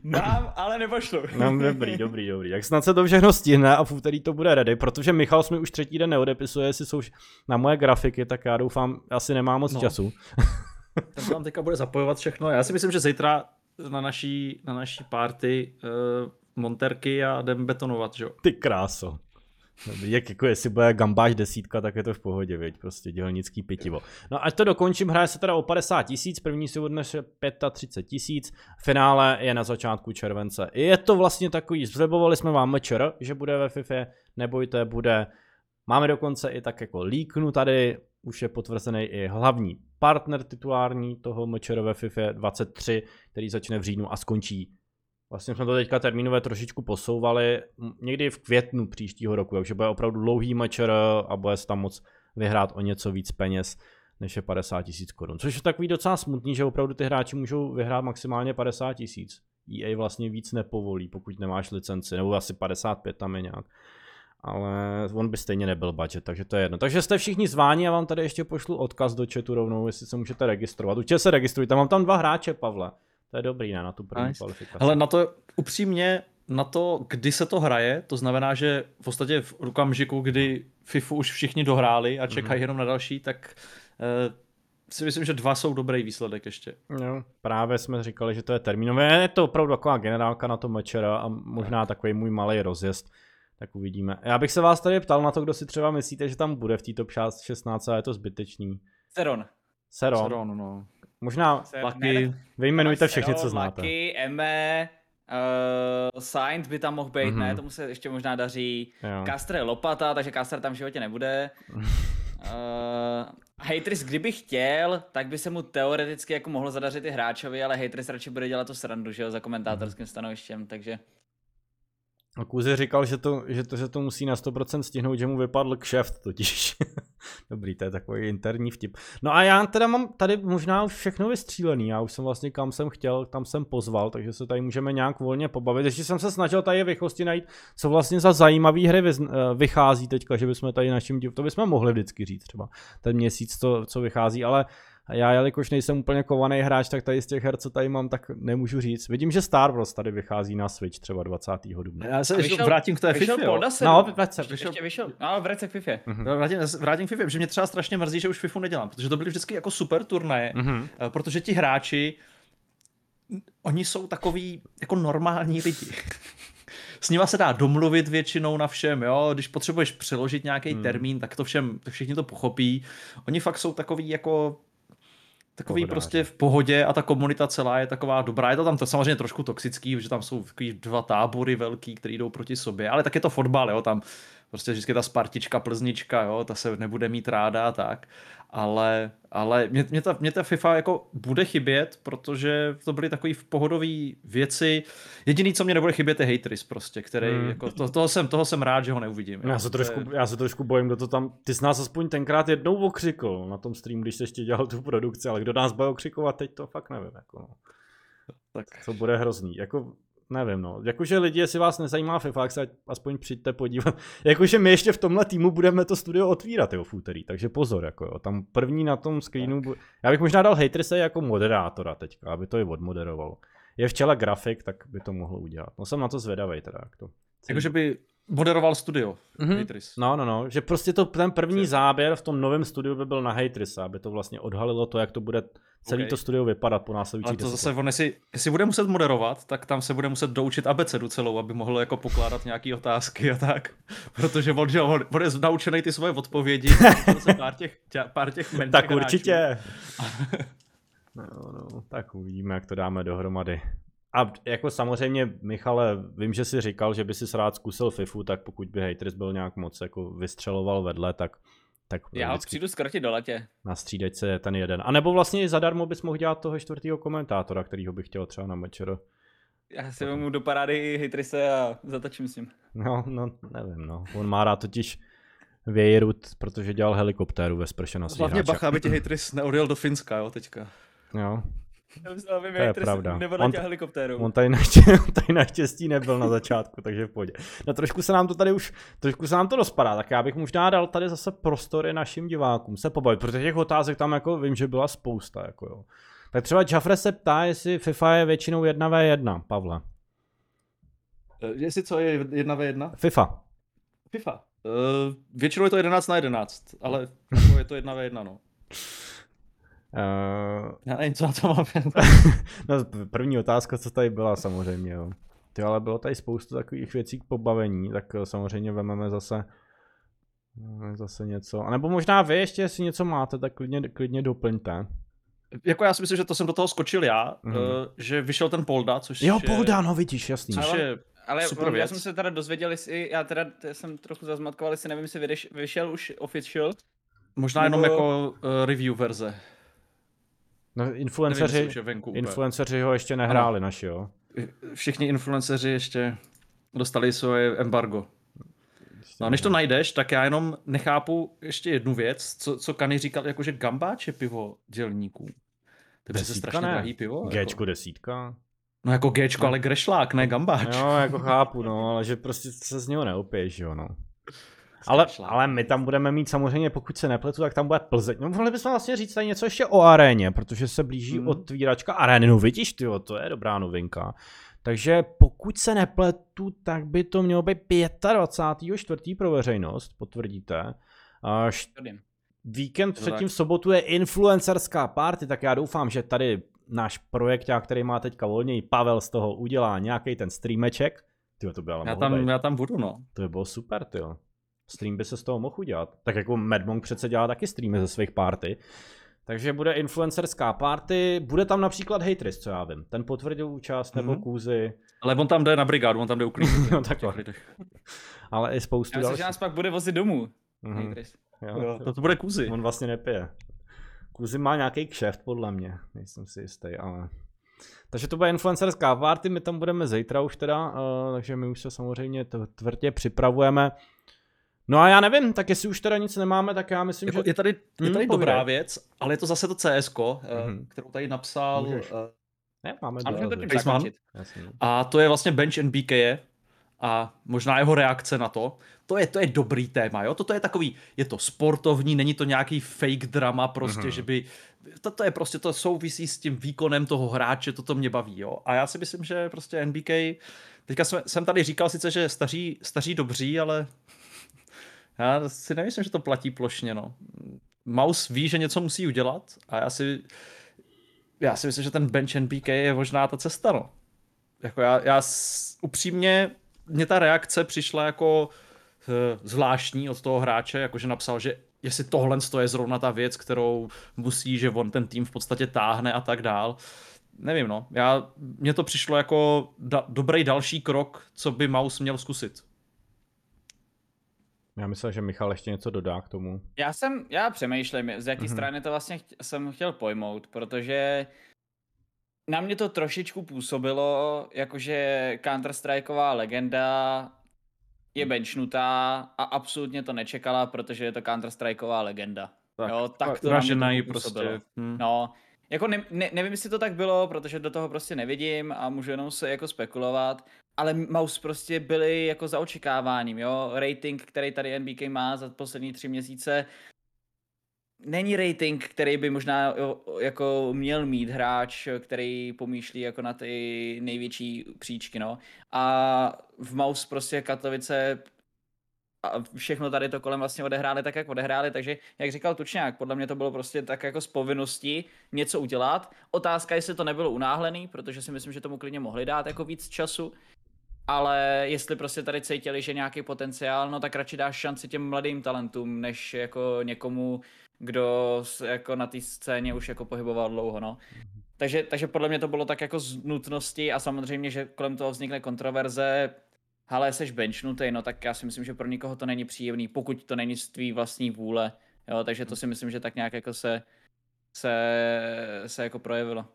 mám, ale nepošlu. No, dobrý, dobrý, dobrý. Jak snad se to všechno stihne a v úterý to bude ready, protože Michal mi už třetí den neodepisuje, jestli jsou na moje grafiky, tak já doufám, asi nemám moc no. času. Ten tam teďka bude zapojovat všechno. Já si myslím, že zítra na naší, na naší party uh, monterky a jdem betonovat, že jo? Ty kráso. Jak jako jestli bude gambáž desítka, tak je to v pohodě, věď, prostě dělnický pitivo. No ať to dokončím, hraje se teda o 50 tisíc, první si odnese 35 tisíc, finále je na začátku července. Je to vlastně takový, zlebovali jsme vám mečer, že bude ve FIFA, nebojte, bude, máme dokonce i tak jako líknu tady, už je potvrzený i hlavní partner titulární toho mečer ve FIFA 23, který začne v říjnu a skončí Vlastně jsme to teďka termínové trošičku posouvali někdy v květnu příštího roku, takže bude opravdu dlouhý mečer a bude se tam moc vyhrát o něco víc peněz než je 50 tisíc korun. Což je takový docela smutný, že opravdu ty hráči můžou vyhrát maximálně 50 tisíc. EA vlastně víc nepovolí, pokud nemáš licenci, nebo asi 55 tam je nějak. Ale on by stejně nebyl budget, takže to je jedno. Takže jste všichni zváni, a vám tady ještě pošlu odkaz do chatu rovnou, jestli se můžete registrovat. Určitě se registrujte, mám tam dva hráče, Pavle. To je dobrý, ne, na tu první nice. kvalifikaci. Ale na to upřímně, na to, kdy se to hraje, to znamená, že v podstatě v okamžiku, kdy FIFU už všichni dohráli a čekají mm-hmm. jenom na další, tak uh, si myslím, že dva jsou dobrý výsledek ještě. No, právě jsme říkali, že to je termínové. Je to opravdu taková generálka na to mečera a možná tak. takový můj malý rozjezd. Tak uvidíme. Já bych se vás tady ptal na to, kdo si třeba myslíte, že tam bude v této 16 a je to zbytečný. Seron. Seron. Seron, no. Možná Lucky. Vyjmenujte všechny, co znáte. Lucky, Eme, uh, Sainz by tam mohl být, mm-hmm. ne, mhm. tomu se ještě možná daří. Jo. Caster je lopata, takže Caster tam v životě nebude. uh, Haters, kdyby chtěl, tak by se mu teoreticky jako mohlo zadařit i hráčovi, ale Haters radši bude dělat to srandu, že jo, za komentátorským stanovištěm, takže... A Kuzi říkal, že to, že, to, že to musí na 100% stihnout, že mu vypadl kšeft totiž. Dobrý, to je takový interní vtip. No a já teda mám tady možná už všechno vystřílený, já už jsem vlastně kam jsem chtěl, tam jsem pozval, takže se tady můžeme nějak volně pobavit. Ještě jsem se snažil tady v najít, co vlastně za zajímavé hry eh, vychází teďka, že bychom tady našim div... to bychom mohli vždycky říct třeba, ten měsíc to, co vychází, ale a já, jelikož nejsem úplně kovaný hráč, tak tady z těch her, co tady mám, tak nemůžu říct. Vidím, že Star Wars tady vychází na Switch třeba 20. dubna. Já se vyšel, vrátím k té vyšel FIFA. No, vrať se. Vyšel, ještě vyšel. No, se k FIFA. Mm-hmm. Vrátím, vrátím k FIFA, že mě třeba strašně mrzí, že už FIFA nedělám, protože to byly vždycky jako super turnaje, mm-hmm. protože ti hráči, oni jsou takový jako normální lidi. s nima se dá domluvit většinou na všem, jo, když potřebuješ přeložit nějaký hmm. termín, tak to všem, všichni to pochopí. Oni fakt jsou takový jako takový Pohodáři. prostě v pohodě a ta komunita celá je taková dobrá. Je to tam to samozřejmě trošku toxický, že tam jsou takový dva tábory velký, které jdou proti sobě, ale tak je to fotbal, jo, tam prostě vždycky ta Spartička, Plznička, jo, ta se nebude mít ráda a tak, ale, ale mě, mě, ta, mě ta FIFA jako bude chybět, protože to byly takové pohodové věci. Jediný, co mě nebude chybět, je Hatris prostě, který, hmm. jako, to, toho, jsem, toho jsem rád, že ho neuvidím. Já se, trošku, je... já se trošku bojím, kdo to tam, ty jsi nás aspoň tenkrát jednou okřikl na tom stream, když jsi ještě dělal tu produkci, ale kdo nás bude okřikovat teď, to fakt nevím. Jako, no. Tak. To bude hrozný. Jako, nevím, no. Jakože lidi, jestli vás nezajímá FIFA, tak se aspoň přijďte podívat. Jakože my ještě v tomhle týmu budeme to studio otvírat, jo, v úterý, takže pozor, jako jo. Tam první na tom screenu, bu... já bych možná dal Haterse jako moderátora teďka, aby to i odmoderoval. Je v čele grafik, tak by to mohlo udělat. No jsem na to zvědavý teda, jak to. Jakože by moderoval studio. Mm-hmm. No, no, no, že prostě to, ten první záběr v tom novém studiu by byl na Hatrisa, aby to vlastně odhalilo to, jak to bude celý okay. to studio vypadat po následujících Ale to zase on, jestli, jestli bude muset moderovat, tak tam se bude muset doučit abecedu celou, aby mohl jako pokládat nějaké otázky a tak. Protože on, že on, on je naučený ty svoje odpovědi, pár těch, pár těch Tak určitě. no, no, tak uvidíme, jak to dáme dohromady. A jako samozřejmě, Michale, vím, že jsi říkal, že by si rád zkusil FIFU, tak pokud by Haters byl nějak moc jako vystřeloval vedle, tak tak Já ho přijdu skrotit do letě. Na střídačce je ten jeden. A nebo vlastně i zadarmo bys mohl dělat toho čtvrtého komentátora, kterýho bych chtěl třeba na mečer. Já si vemu do parády Hitrise a zatačím s ním. No, no, nevím, no. On má rád totiž Vějrut, protože dělal helikoptéru ve sprše na Hlavně bacha, aby ti Hitris neodjel do Finska, jo, teďka. Jo, to je pravda. On, helikoptéru. On tady, naštěstí, tady naštěstí nebyl na začátku, takže v pohodě. No trošku se nám to tady už, trošku se nám to rozpadá, tak já bych možná dal tady zase prostory našim divákům se pobavit, protože těch otázek tam jako vím, že byla spousta, jako jo. Tak třeba Jafre se ptá, jestli FIFA je většinou 1v1, Pavle. Uh, jestli co je 1v1? FIFA. FIFA. Uh, většinou je to 11 na 11, ale je to 1v1, no. Uh, Já nevím, co na to mám. no, první otázka, co tady byla samozřejmě, jo. Ty, ale bylo tady spoustu takových věcí k pobavení, tak eh, samozřejmě vezmeme zase zase něco. A nebo možná vy ještě, jestli něco máte, tak klidně, klidně doplňte. Jako já si myslím, že to jsem do toho skočil já, mm. uh, že vyšel ten Polda, což Jo, je, Polda, no vidíš, jasný. Což je ale super já věc. jsem se teda dozvěděl, jestli, já teda jsem trochu zazmatkoval, jestli nevím, jestli vyšel už official. Možná nebo... jenom jako uh, review verze. No, influenceři, influenceři ho ještě nehráli ano. naši, jo? Všichni influenceři ještě dostali svoje embargo. No a než to najdeš, tak já jenom nechápu ještě jednu věc, co, co Kany říkal, jakože gambáč je pivo dělníků. To je přece strašně ne. drahý pivo. Gčko jako. desítka. No jako Gčko, no. ale grešlák, ne gambáč. Jo, jako chápu, no, ale že prostě se z něho neopiješ, jo, no. Ale, ale my tam budeme mít samozřejmě, pokud se nepletu, tak tam bude Plzeň. No mohli bychom vlastně říct tady něco ještě o aréně, protože se blíží hmm. otvíračka arény. No vidíš, ty, to je dobrá novinka. Takže pokud se nepletu, tak by to mělo být 25.4. pro veřejnost, potvrdíte. Až víkend předtím v sobotu je influencerská party, tak já doufám, že tady náš projekt, který má teďka volněji, Pavel z toho udělá nějaký ten streameček. Tyjo, to by ale já, tam, já tam budu, no. To by bylo super, ty. Stream by se z toho mohl udělat. Tak jako Madmonk přece dělá taky streamy ze svých party. Takže bude influencerská party, bude tam například Hatris, co já vím. Ten potvrdil účast, nebo mm-hmm. Kůzy. Ale on tam jde na brigádu, on tam jde uklidit. no takhle. Ale i spoustu já myslím, že nás pak bude vozit domů. Mm-hmm. Jo. Jo, to, to bude Kůzy. On vlastně nepije. Kuzi má nějaký kšeft, podle mě, nejsem si jistý, ale... Takže to bude influencerská party, my tam budeme zítra už teda, uh, takže my už se samozřejmě tvrdě připravujeme. No a já nevím, tak jestli už teda nic nemáme, tak já myslím, jako že... Je tady, je tady hmm, dobrá věc, ale je to zase to CS, mm-hmm. kterou tady napsal... Uh, ne, máme a, to a to je vlastně Bench NBK a možná jeho reakce na to. To je, to je dobrý téma, jo? Toto je takový, je to sportovní, není to nějaký fake drama prostě, mm-hmm. že by, toto je prostě, to souvisí s tím výkonem toho hráče, toto mě baví, jo? A já si myslím, že prostě NBK, teďka jsem, jsem tady říkal sice, že staří, staří dobří, ale já si nemyslím, že to platí plošně, no. Mouse ví, že něco musí udělat a já si, já si myslím, že ten bench NBK je možná ta cesta, no. Jako já, já upřímně, mě ta reakce přišla jako uh, zvláštní od toho hráče, jakože napsal, že jestli tohle je zrovna ta věc, kterou musí, že on ten tým v podstatě táhne a tak dál. Nevím, no. Já, mně to přišlo jako da, dobrý další krok, co by Mouse měl zkusit. Já myslím, že Michal ještě něco dodá k tomu. Já jsem, já přemýšlím, z jaké mm-hmm. strany to vlastně chtě, jsem chtěl pojmout, protože na mě to trošičku působilo, jakože Counter-Strikeová legenda je benchnutá a absolutně to nečekala, protože je to Counter-Strikeová legenda. Tak, jo, tak to na mě to prostě. Hmm. No, jako ne, ne, nevím, jestli to tak bylo, protože do toho prostě nevidím a můžu jenom se jako spekulovat, ale Mouse prostě byly jako za očekáváním, jo. Rating, který tady NBK má za poslední tři měsíce, není rating, který by možná jako měl mít hráč, který pomýšlí jako na ty největší příčky, no. A v Mouse prostě Katovice a všechno tady to kolem vlastně odehráli tak, jak odehráli, takže jak říkal Tučňák, podle mě to bylo prostě tak jako z povinnosti něco udělat. Otázka, jestli to nebylo unáhlený, protože si myslím, že tomu klidně mohli dát jako víc času, ale jestli prostě tady cítili, že nějaký potenciál, no tak radši dáš šanci těm mladým talentům, než jako někomu, kdo jako na té scéně už jako pohyboval dlouho, no. Takže, takže podle mě to bylo tak jako z nutnosti a samozřejmě, že kolem toho vznikne kontroverze, ale jsi benchnutý, no tak já si myslím, že pro nikoho to není příjemný, pokud to není z tvý vlastní vůle, jo, takže to si myslím, že tak nějak jako se, se, se jako projevilo.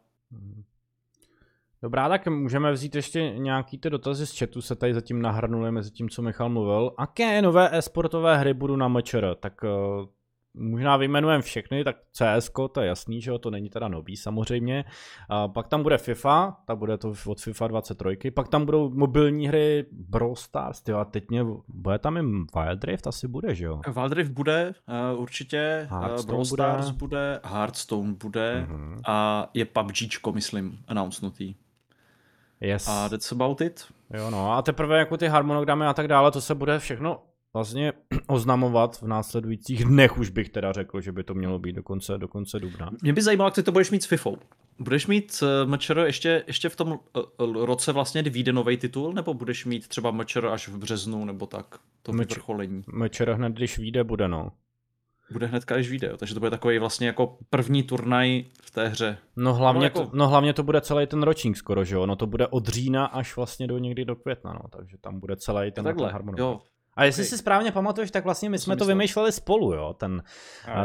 Dobrá, tak můžeme vzít ještě nějaký ty dotazy z chatu, se tady zatím nahrnuli mezi tím, co Michal mluvil. Aké nové e-sportové hry budu na MČR? Tak uh, možná vyjmenujeme všechny, tak CS, to je jasný, že jo, to není teda nový samozřejmě. A pak tam bude FIFA, ta bude to od FIFA 23, pak tam budou mobilní hry Brawl Stars, tyjo, a teď mě, bude tam i Wild Rift, asi bude, že jo? Wild Rift bude, uh, určitě, uh, Brawl Stars bude, bude Hearthstone bude uh-huh. a je PUBGčko, myslím, announcenutý. Yes. A that's about it. Jo no, a teprve jako ty harmonogramy a tak dále, to se bude všechno vlastně oznamovat v následujících dnech, už bych teda řekl, že by to mělo být do konce, do konce dubna. Mě by zajímalo, jak ty to budeš mít s FIFA. Budeš mít uh, eh, MČR ještě, ještě v tom uh, roce vlastně, kdy vyjde nový titul, nebo budeš mít třeba MČR až v březnu, nebo tak, to Mč- vyvrcholení? MČR hned, když vyjde, bude no. Bude hned, když vyjde, takže to bude takový vlastně jako první turnaj v té hře. No hlavně, no, jako... to, no hlavně to bude celý ten ročník skoro, že jo? No to bude od října až vlastně do někdy do května, no, takže tam bude celý ten, ten harmonogram. A jestli si správně pamatuješ, tak vlastně my to jsme to vymýšleli spolu, jo, ten,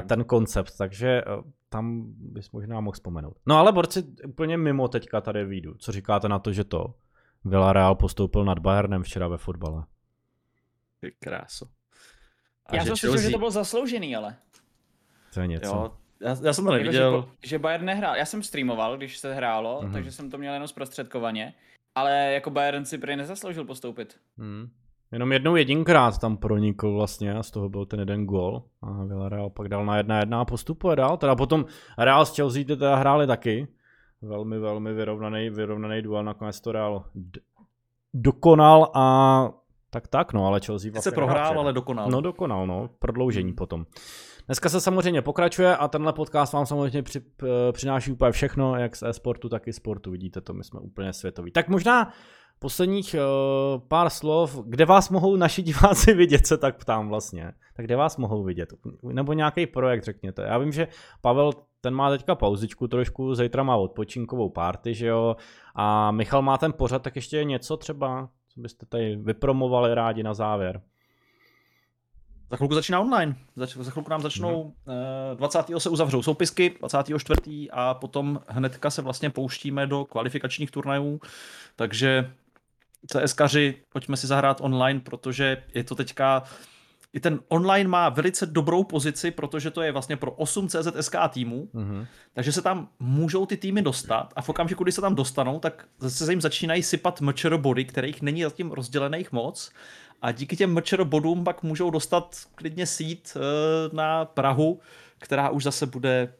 ten koncept, takže eh, tam bys možná mohl vzpomenout. No ale borci, úplně mimo teďka tady výjdu. Co říkáte na to, že to Villarreal postoupil nad Bayernem včera ve fotbale? Ty kráso. A já jsem si že to bylo zasloužený, ale. To je něco. Jo, já, já jsem to neviděl. Jako, že, že Bayern nehrál. Já jsem streamoval, když se hrálo, mm-hmm. takže jsem to měl jenom zprostředkovaně. Ale jako Bayern si prý nezasloužil postoupit. Mm. Jenom jednou jedinkrát tam pronikl vlastně a z toho byl ten jeden gol. A Villarreal pak dal na jedna jedna a postupuje dál. Teda potom Real s Chelsea teda hráli taky. Velmi, velmi vyrovnaný, vyrovnaný duel. Nakonec to Real dokonal a tak tak, no, ale Chelsea vlastně se prohrál, ale dokonal. No dokonal, no, prodloužení potom. Dneska se samozřejmě pokračuje a tenhle podcast vám samozřejmě při, přináší úplně všechno, jak z e-sportu, tak i sportu. Vidíte to, my jsme úplně světoví. Tak možná posledních uh, pár slov, kde vás mohou naši diváci vidět, se tak ptám vlastně. Tak kde vás mohou vidět? Nebo nějaký projekt, řekněte. Já vím, že Pavel, ten má teďka pauzičku trošku, zítra má odpočinkovou party, že jo, a Michal má ten pořad, tak ještě něco třeba, co byste tady vypromovali rádi na závěr. za chvilku začíná online. Zač, za chvilku nám začnou, mm-hmm. 20. se uzavřou soupisky, 24. a potom hnedka se vlastně pouštíme do kvalifikačních turnajů, takže CSkaři, pojďme si zahrát online, protože je to teďka i ten online má velice dobrou pozici, protože to je vlastně pro 8 CZSK týmů, mm-hmm. takže se tam můžou ty týmy dostat a v okamžiku, kdy se tam dostanou, tak zase se jim začínají sypat mčr body, kterých není zatím rozdělených moc a díky těm mčr bodům pak můžou dostat klidně sít uh, na Prahu, která už zase bude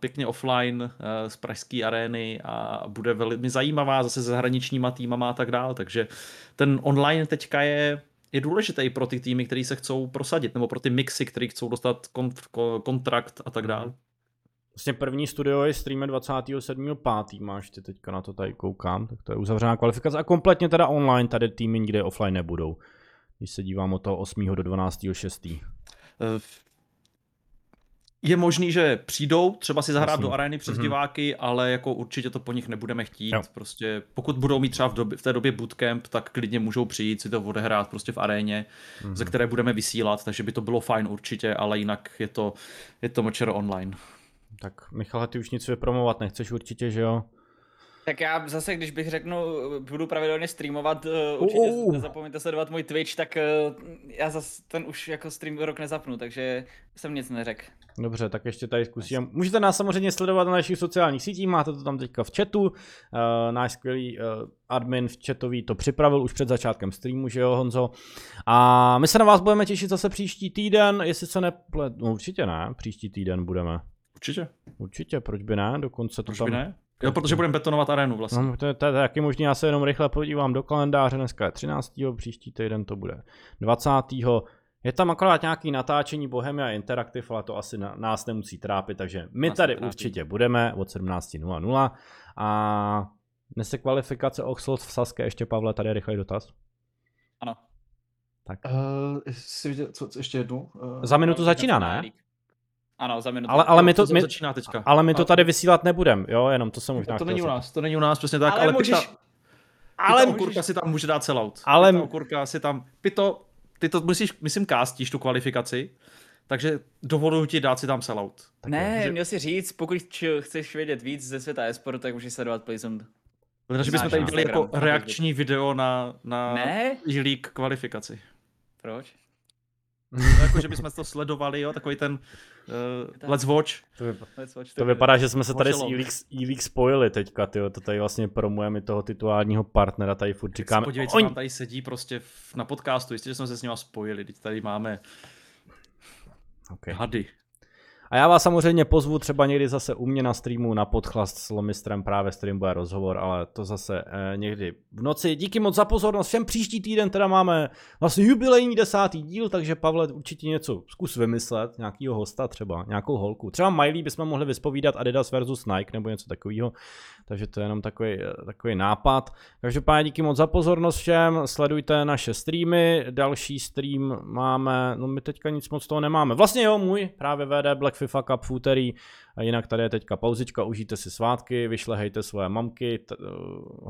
pěkně offline uh, z pražské arény a bude velmi zajímavá zase se zahraničníma týmama a tak dále, takže ten online teďka je je důležitý pro ty týmy, které se chcou prosadit, nebo pro ty mixy, které chcou dostat kont- kontrakt a tak dále. Vlastně první studio je stream 27.5. máš ty teďka na to tady koukám, tak to je uzavřená kvalifikace a kompletně teda online, tady týmy nikde offline nebudou. Když se dívám od toho 8. do 12.6 je možný, že přijdou třeba si zahrát Jasný. do arény přes mm-hmm. diváky, ale jako určitě to po nich nebudeme chtít. Jo. Prostě pokud budou mít třeba v, době, v té době bootcamp, tak klidně můžou přijít si to odehrát prostě v aréně, mm-hmm. ze které budeme vysílat, takže by to bylo fajn určitě, ale jinak je to, je to močero online. Tak Michal, ty už nic vypromovat nechceš určitě, že jo? Tak já zase, když bych řeknu, budu pravidelně streamovat, uh, určitě uh, uh. nezapomeňte sledovat můj Twitch, tak uh, já zase ten už jako stream rok nezapnu, takže jsem nic neřekl. Dobře, tak ještě tady zkusím. Můžete nás samozřejmě sledovat na našich sociálních sítích, máte to tam teďka v chatu. Uh, náš skvělý uh, admin v chatový to připravil už před začátkem streamu, že jo Honzo. A my se na vás budeme těšit zase příští týden, jestli se neplet... No určitě ne, příští týden budeme. Určitě. Určitě, proč by ne, dokonce to proč tam... By ne? Jo, protože budeme betonovat arénu vlastně. No, to, je, to je taky možný, já se jenom rychle podívám do kalendáře, dneska je 13. příští týden to bude 20. Je tam akorát nějaký natáčení Bohemia Interactive, ale to asi na, nás nemusí trápit, takže my nás tady trápí. určitě budeme od 17.00 a dnes se kvalifikace Oxford v Saske, ještě Pavle, tady je rychlej dotaz. Ano. Tak. Uh, jsi viděl, co, co ještě jednu? Uh, Za minutu začíná, ne? Ano, za minutu. Ale, ale my to, my, začíná teďka. ale my to tady vysílat nebudem, jo, jenom to jsem možná To není u nás, to není u nás, přesně tak, ale, ale můžeš... Pita, ale Pita můžeš... si tam může dát sellout. Ale... Pita okurka si tam, Pito, ty to musíš, myslím, kástíš tu kvalifikaci, takže dovoluji ti dát si tam sellout. Tak ne, může... měl si říct, pokud chceš vědět víc ze světa esportu, tak můžeš sledovat Playzone. Takže bychom tady dělali jako reakční video na, na ne? Kvalifikaci. Proč? No, jako, že bychom to sledovali, jo, takový ten uh, Let's Watch. To, vypadá, Let's watch, to vypadá, že jsme se tady s E-League, spojili teďka, tyjo. to tady vlastně promujeme toho titulárního partnera, tady furt říkáme. Podívej, co on... tady sedí prostě na podcastu, jistě, že jsme se s ním spojili, teď tady máme okay. hady. A já vás samozřejmě pozvu třeba někdy zase u mě na streamu na podchlast s Lomistrem, právě stream bude rozhovor, ale to zase eh, někdy v noci. Díky moc za pozornost, všem příští týden teda máme vlastně jubilejní desátý díl, takže Pavle určitě něco zkus vymyslet, nějakýho hosta třeba, nějakou holku. Třeba Miley bychom mohli vyspovídat Adidas versus Nike nebo něco takového takže to je jenom takový, takový nápad. Každopádně díky moc za pozornost všem, sledujte naše streamy, další stream máme, no my teďka nic moc toho nemáme. Vlastně jo, můj, právě VD Black FIFA Cup v úterý, a jinak tady je teďka pauzička, užijte si svátky, vyšlehejte svoje mamky, t- uh,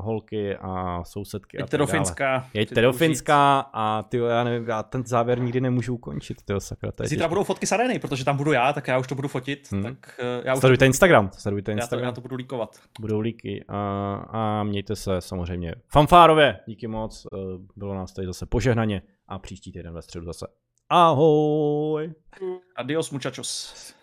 holky a sousedky. Jeďte do Finska. Jeďte do Finska a ty, já nevím, já ten závěr nikdy nemůžu ukončit, ty sakra. Zítra budou fotky z arény, protože tam budu já, tak já už to budu fotit. Hmm. Tak, uh, já už sledujte to... Instagram, sledujte Instagram. Já to, já to budu líkovat. Budou líky a, a mějte se samozřejmě fanfárově, díky moc, uh, bylo nás tady zase požehnaně a příští týden ve středu zase. Ahoj! Adios muchachos.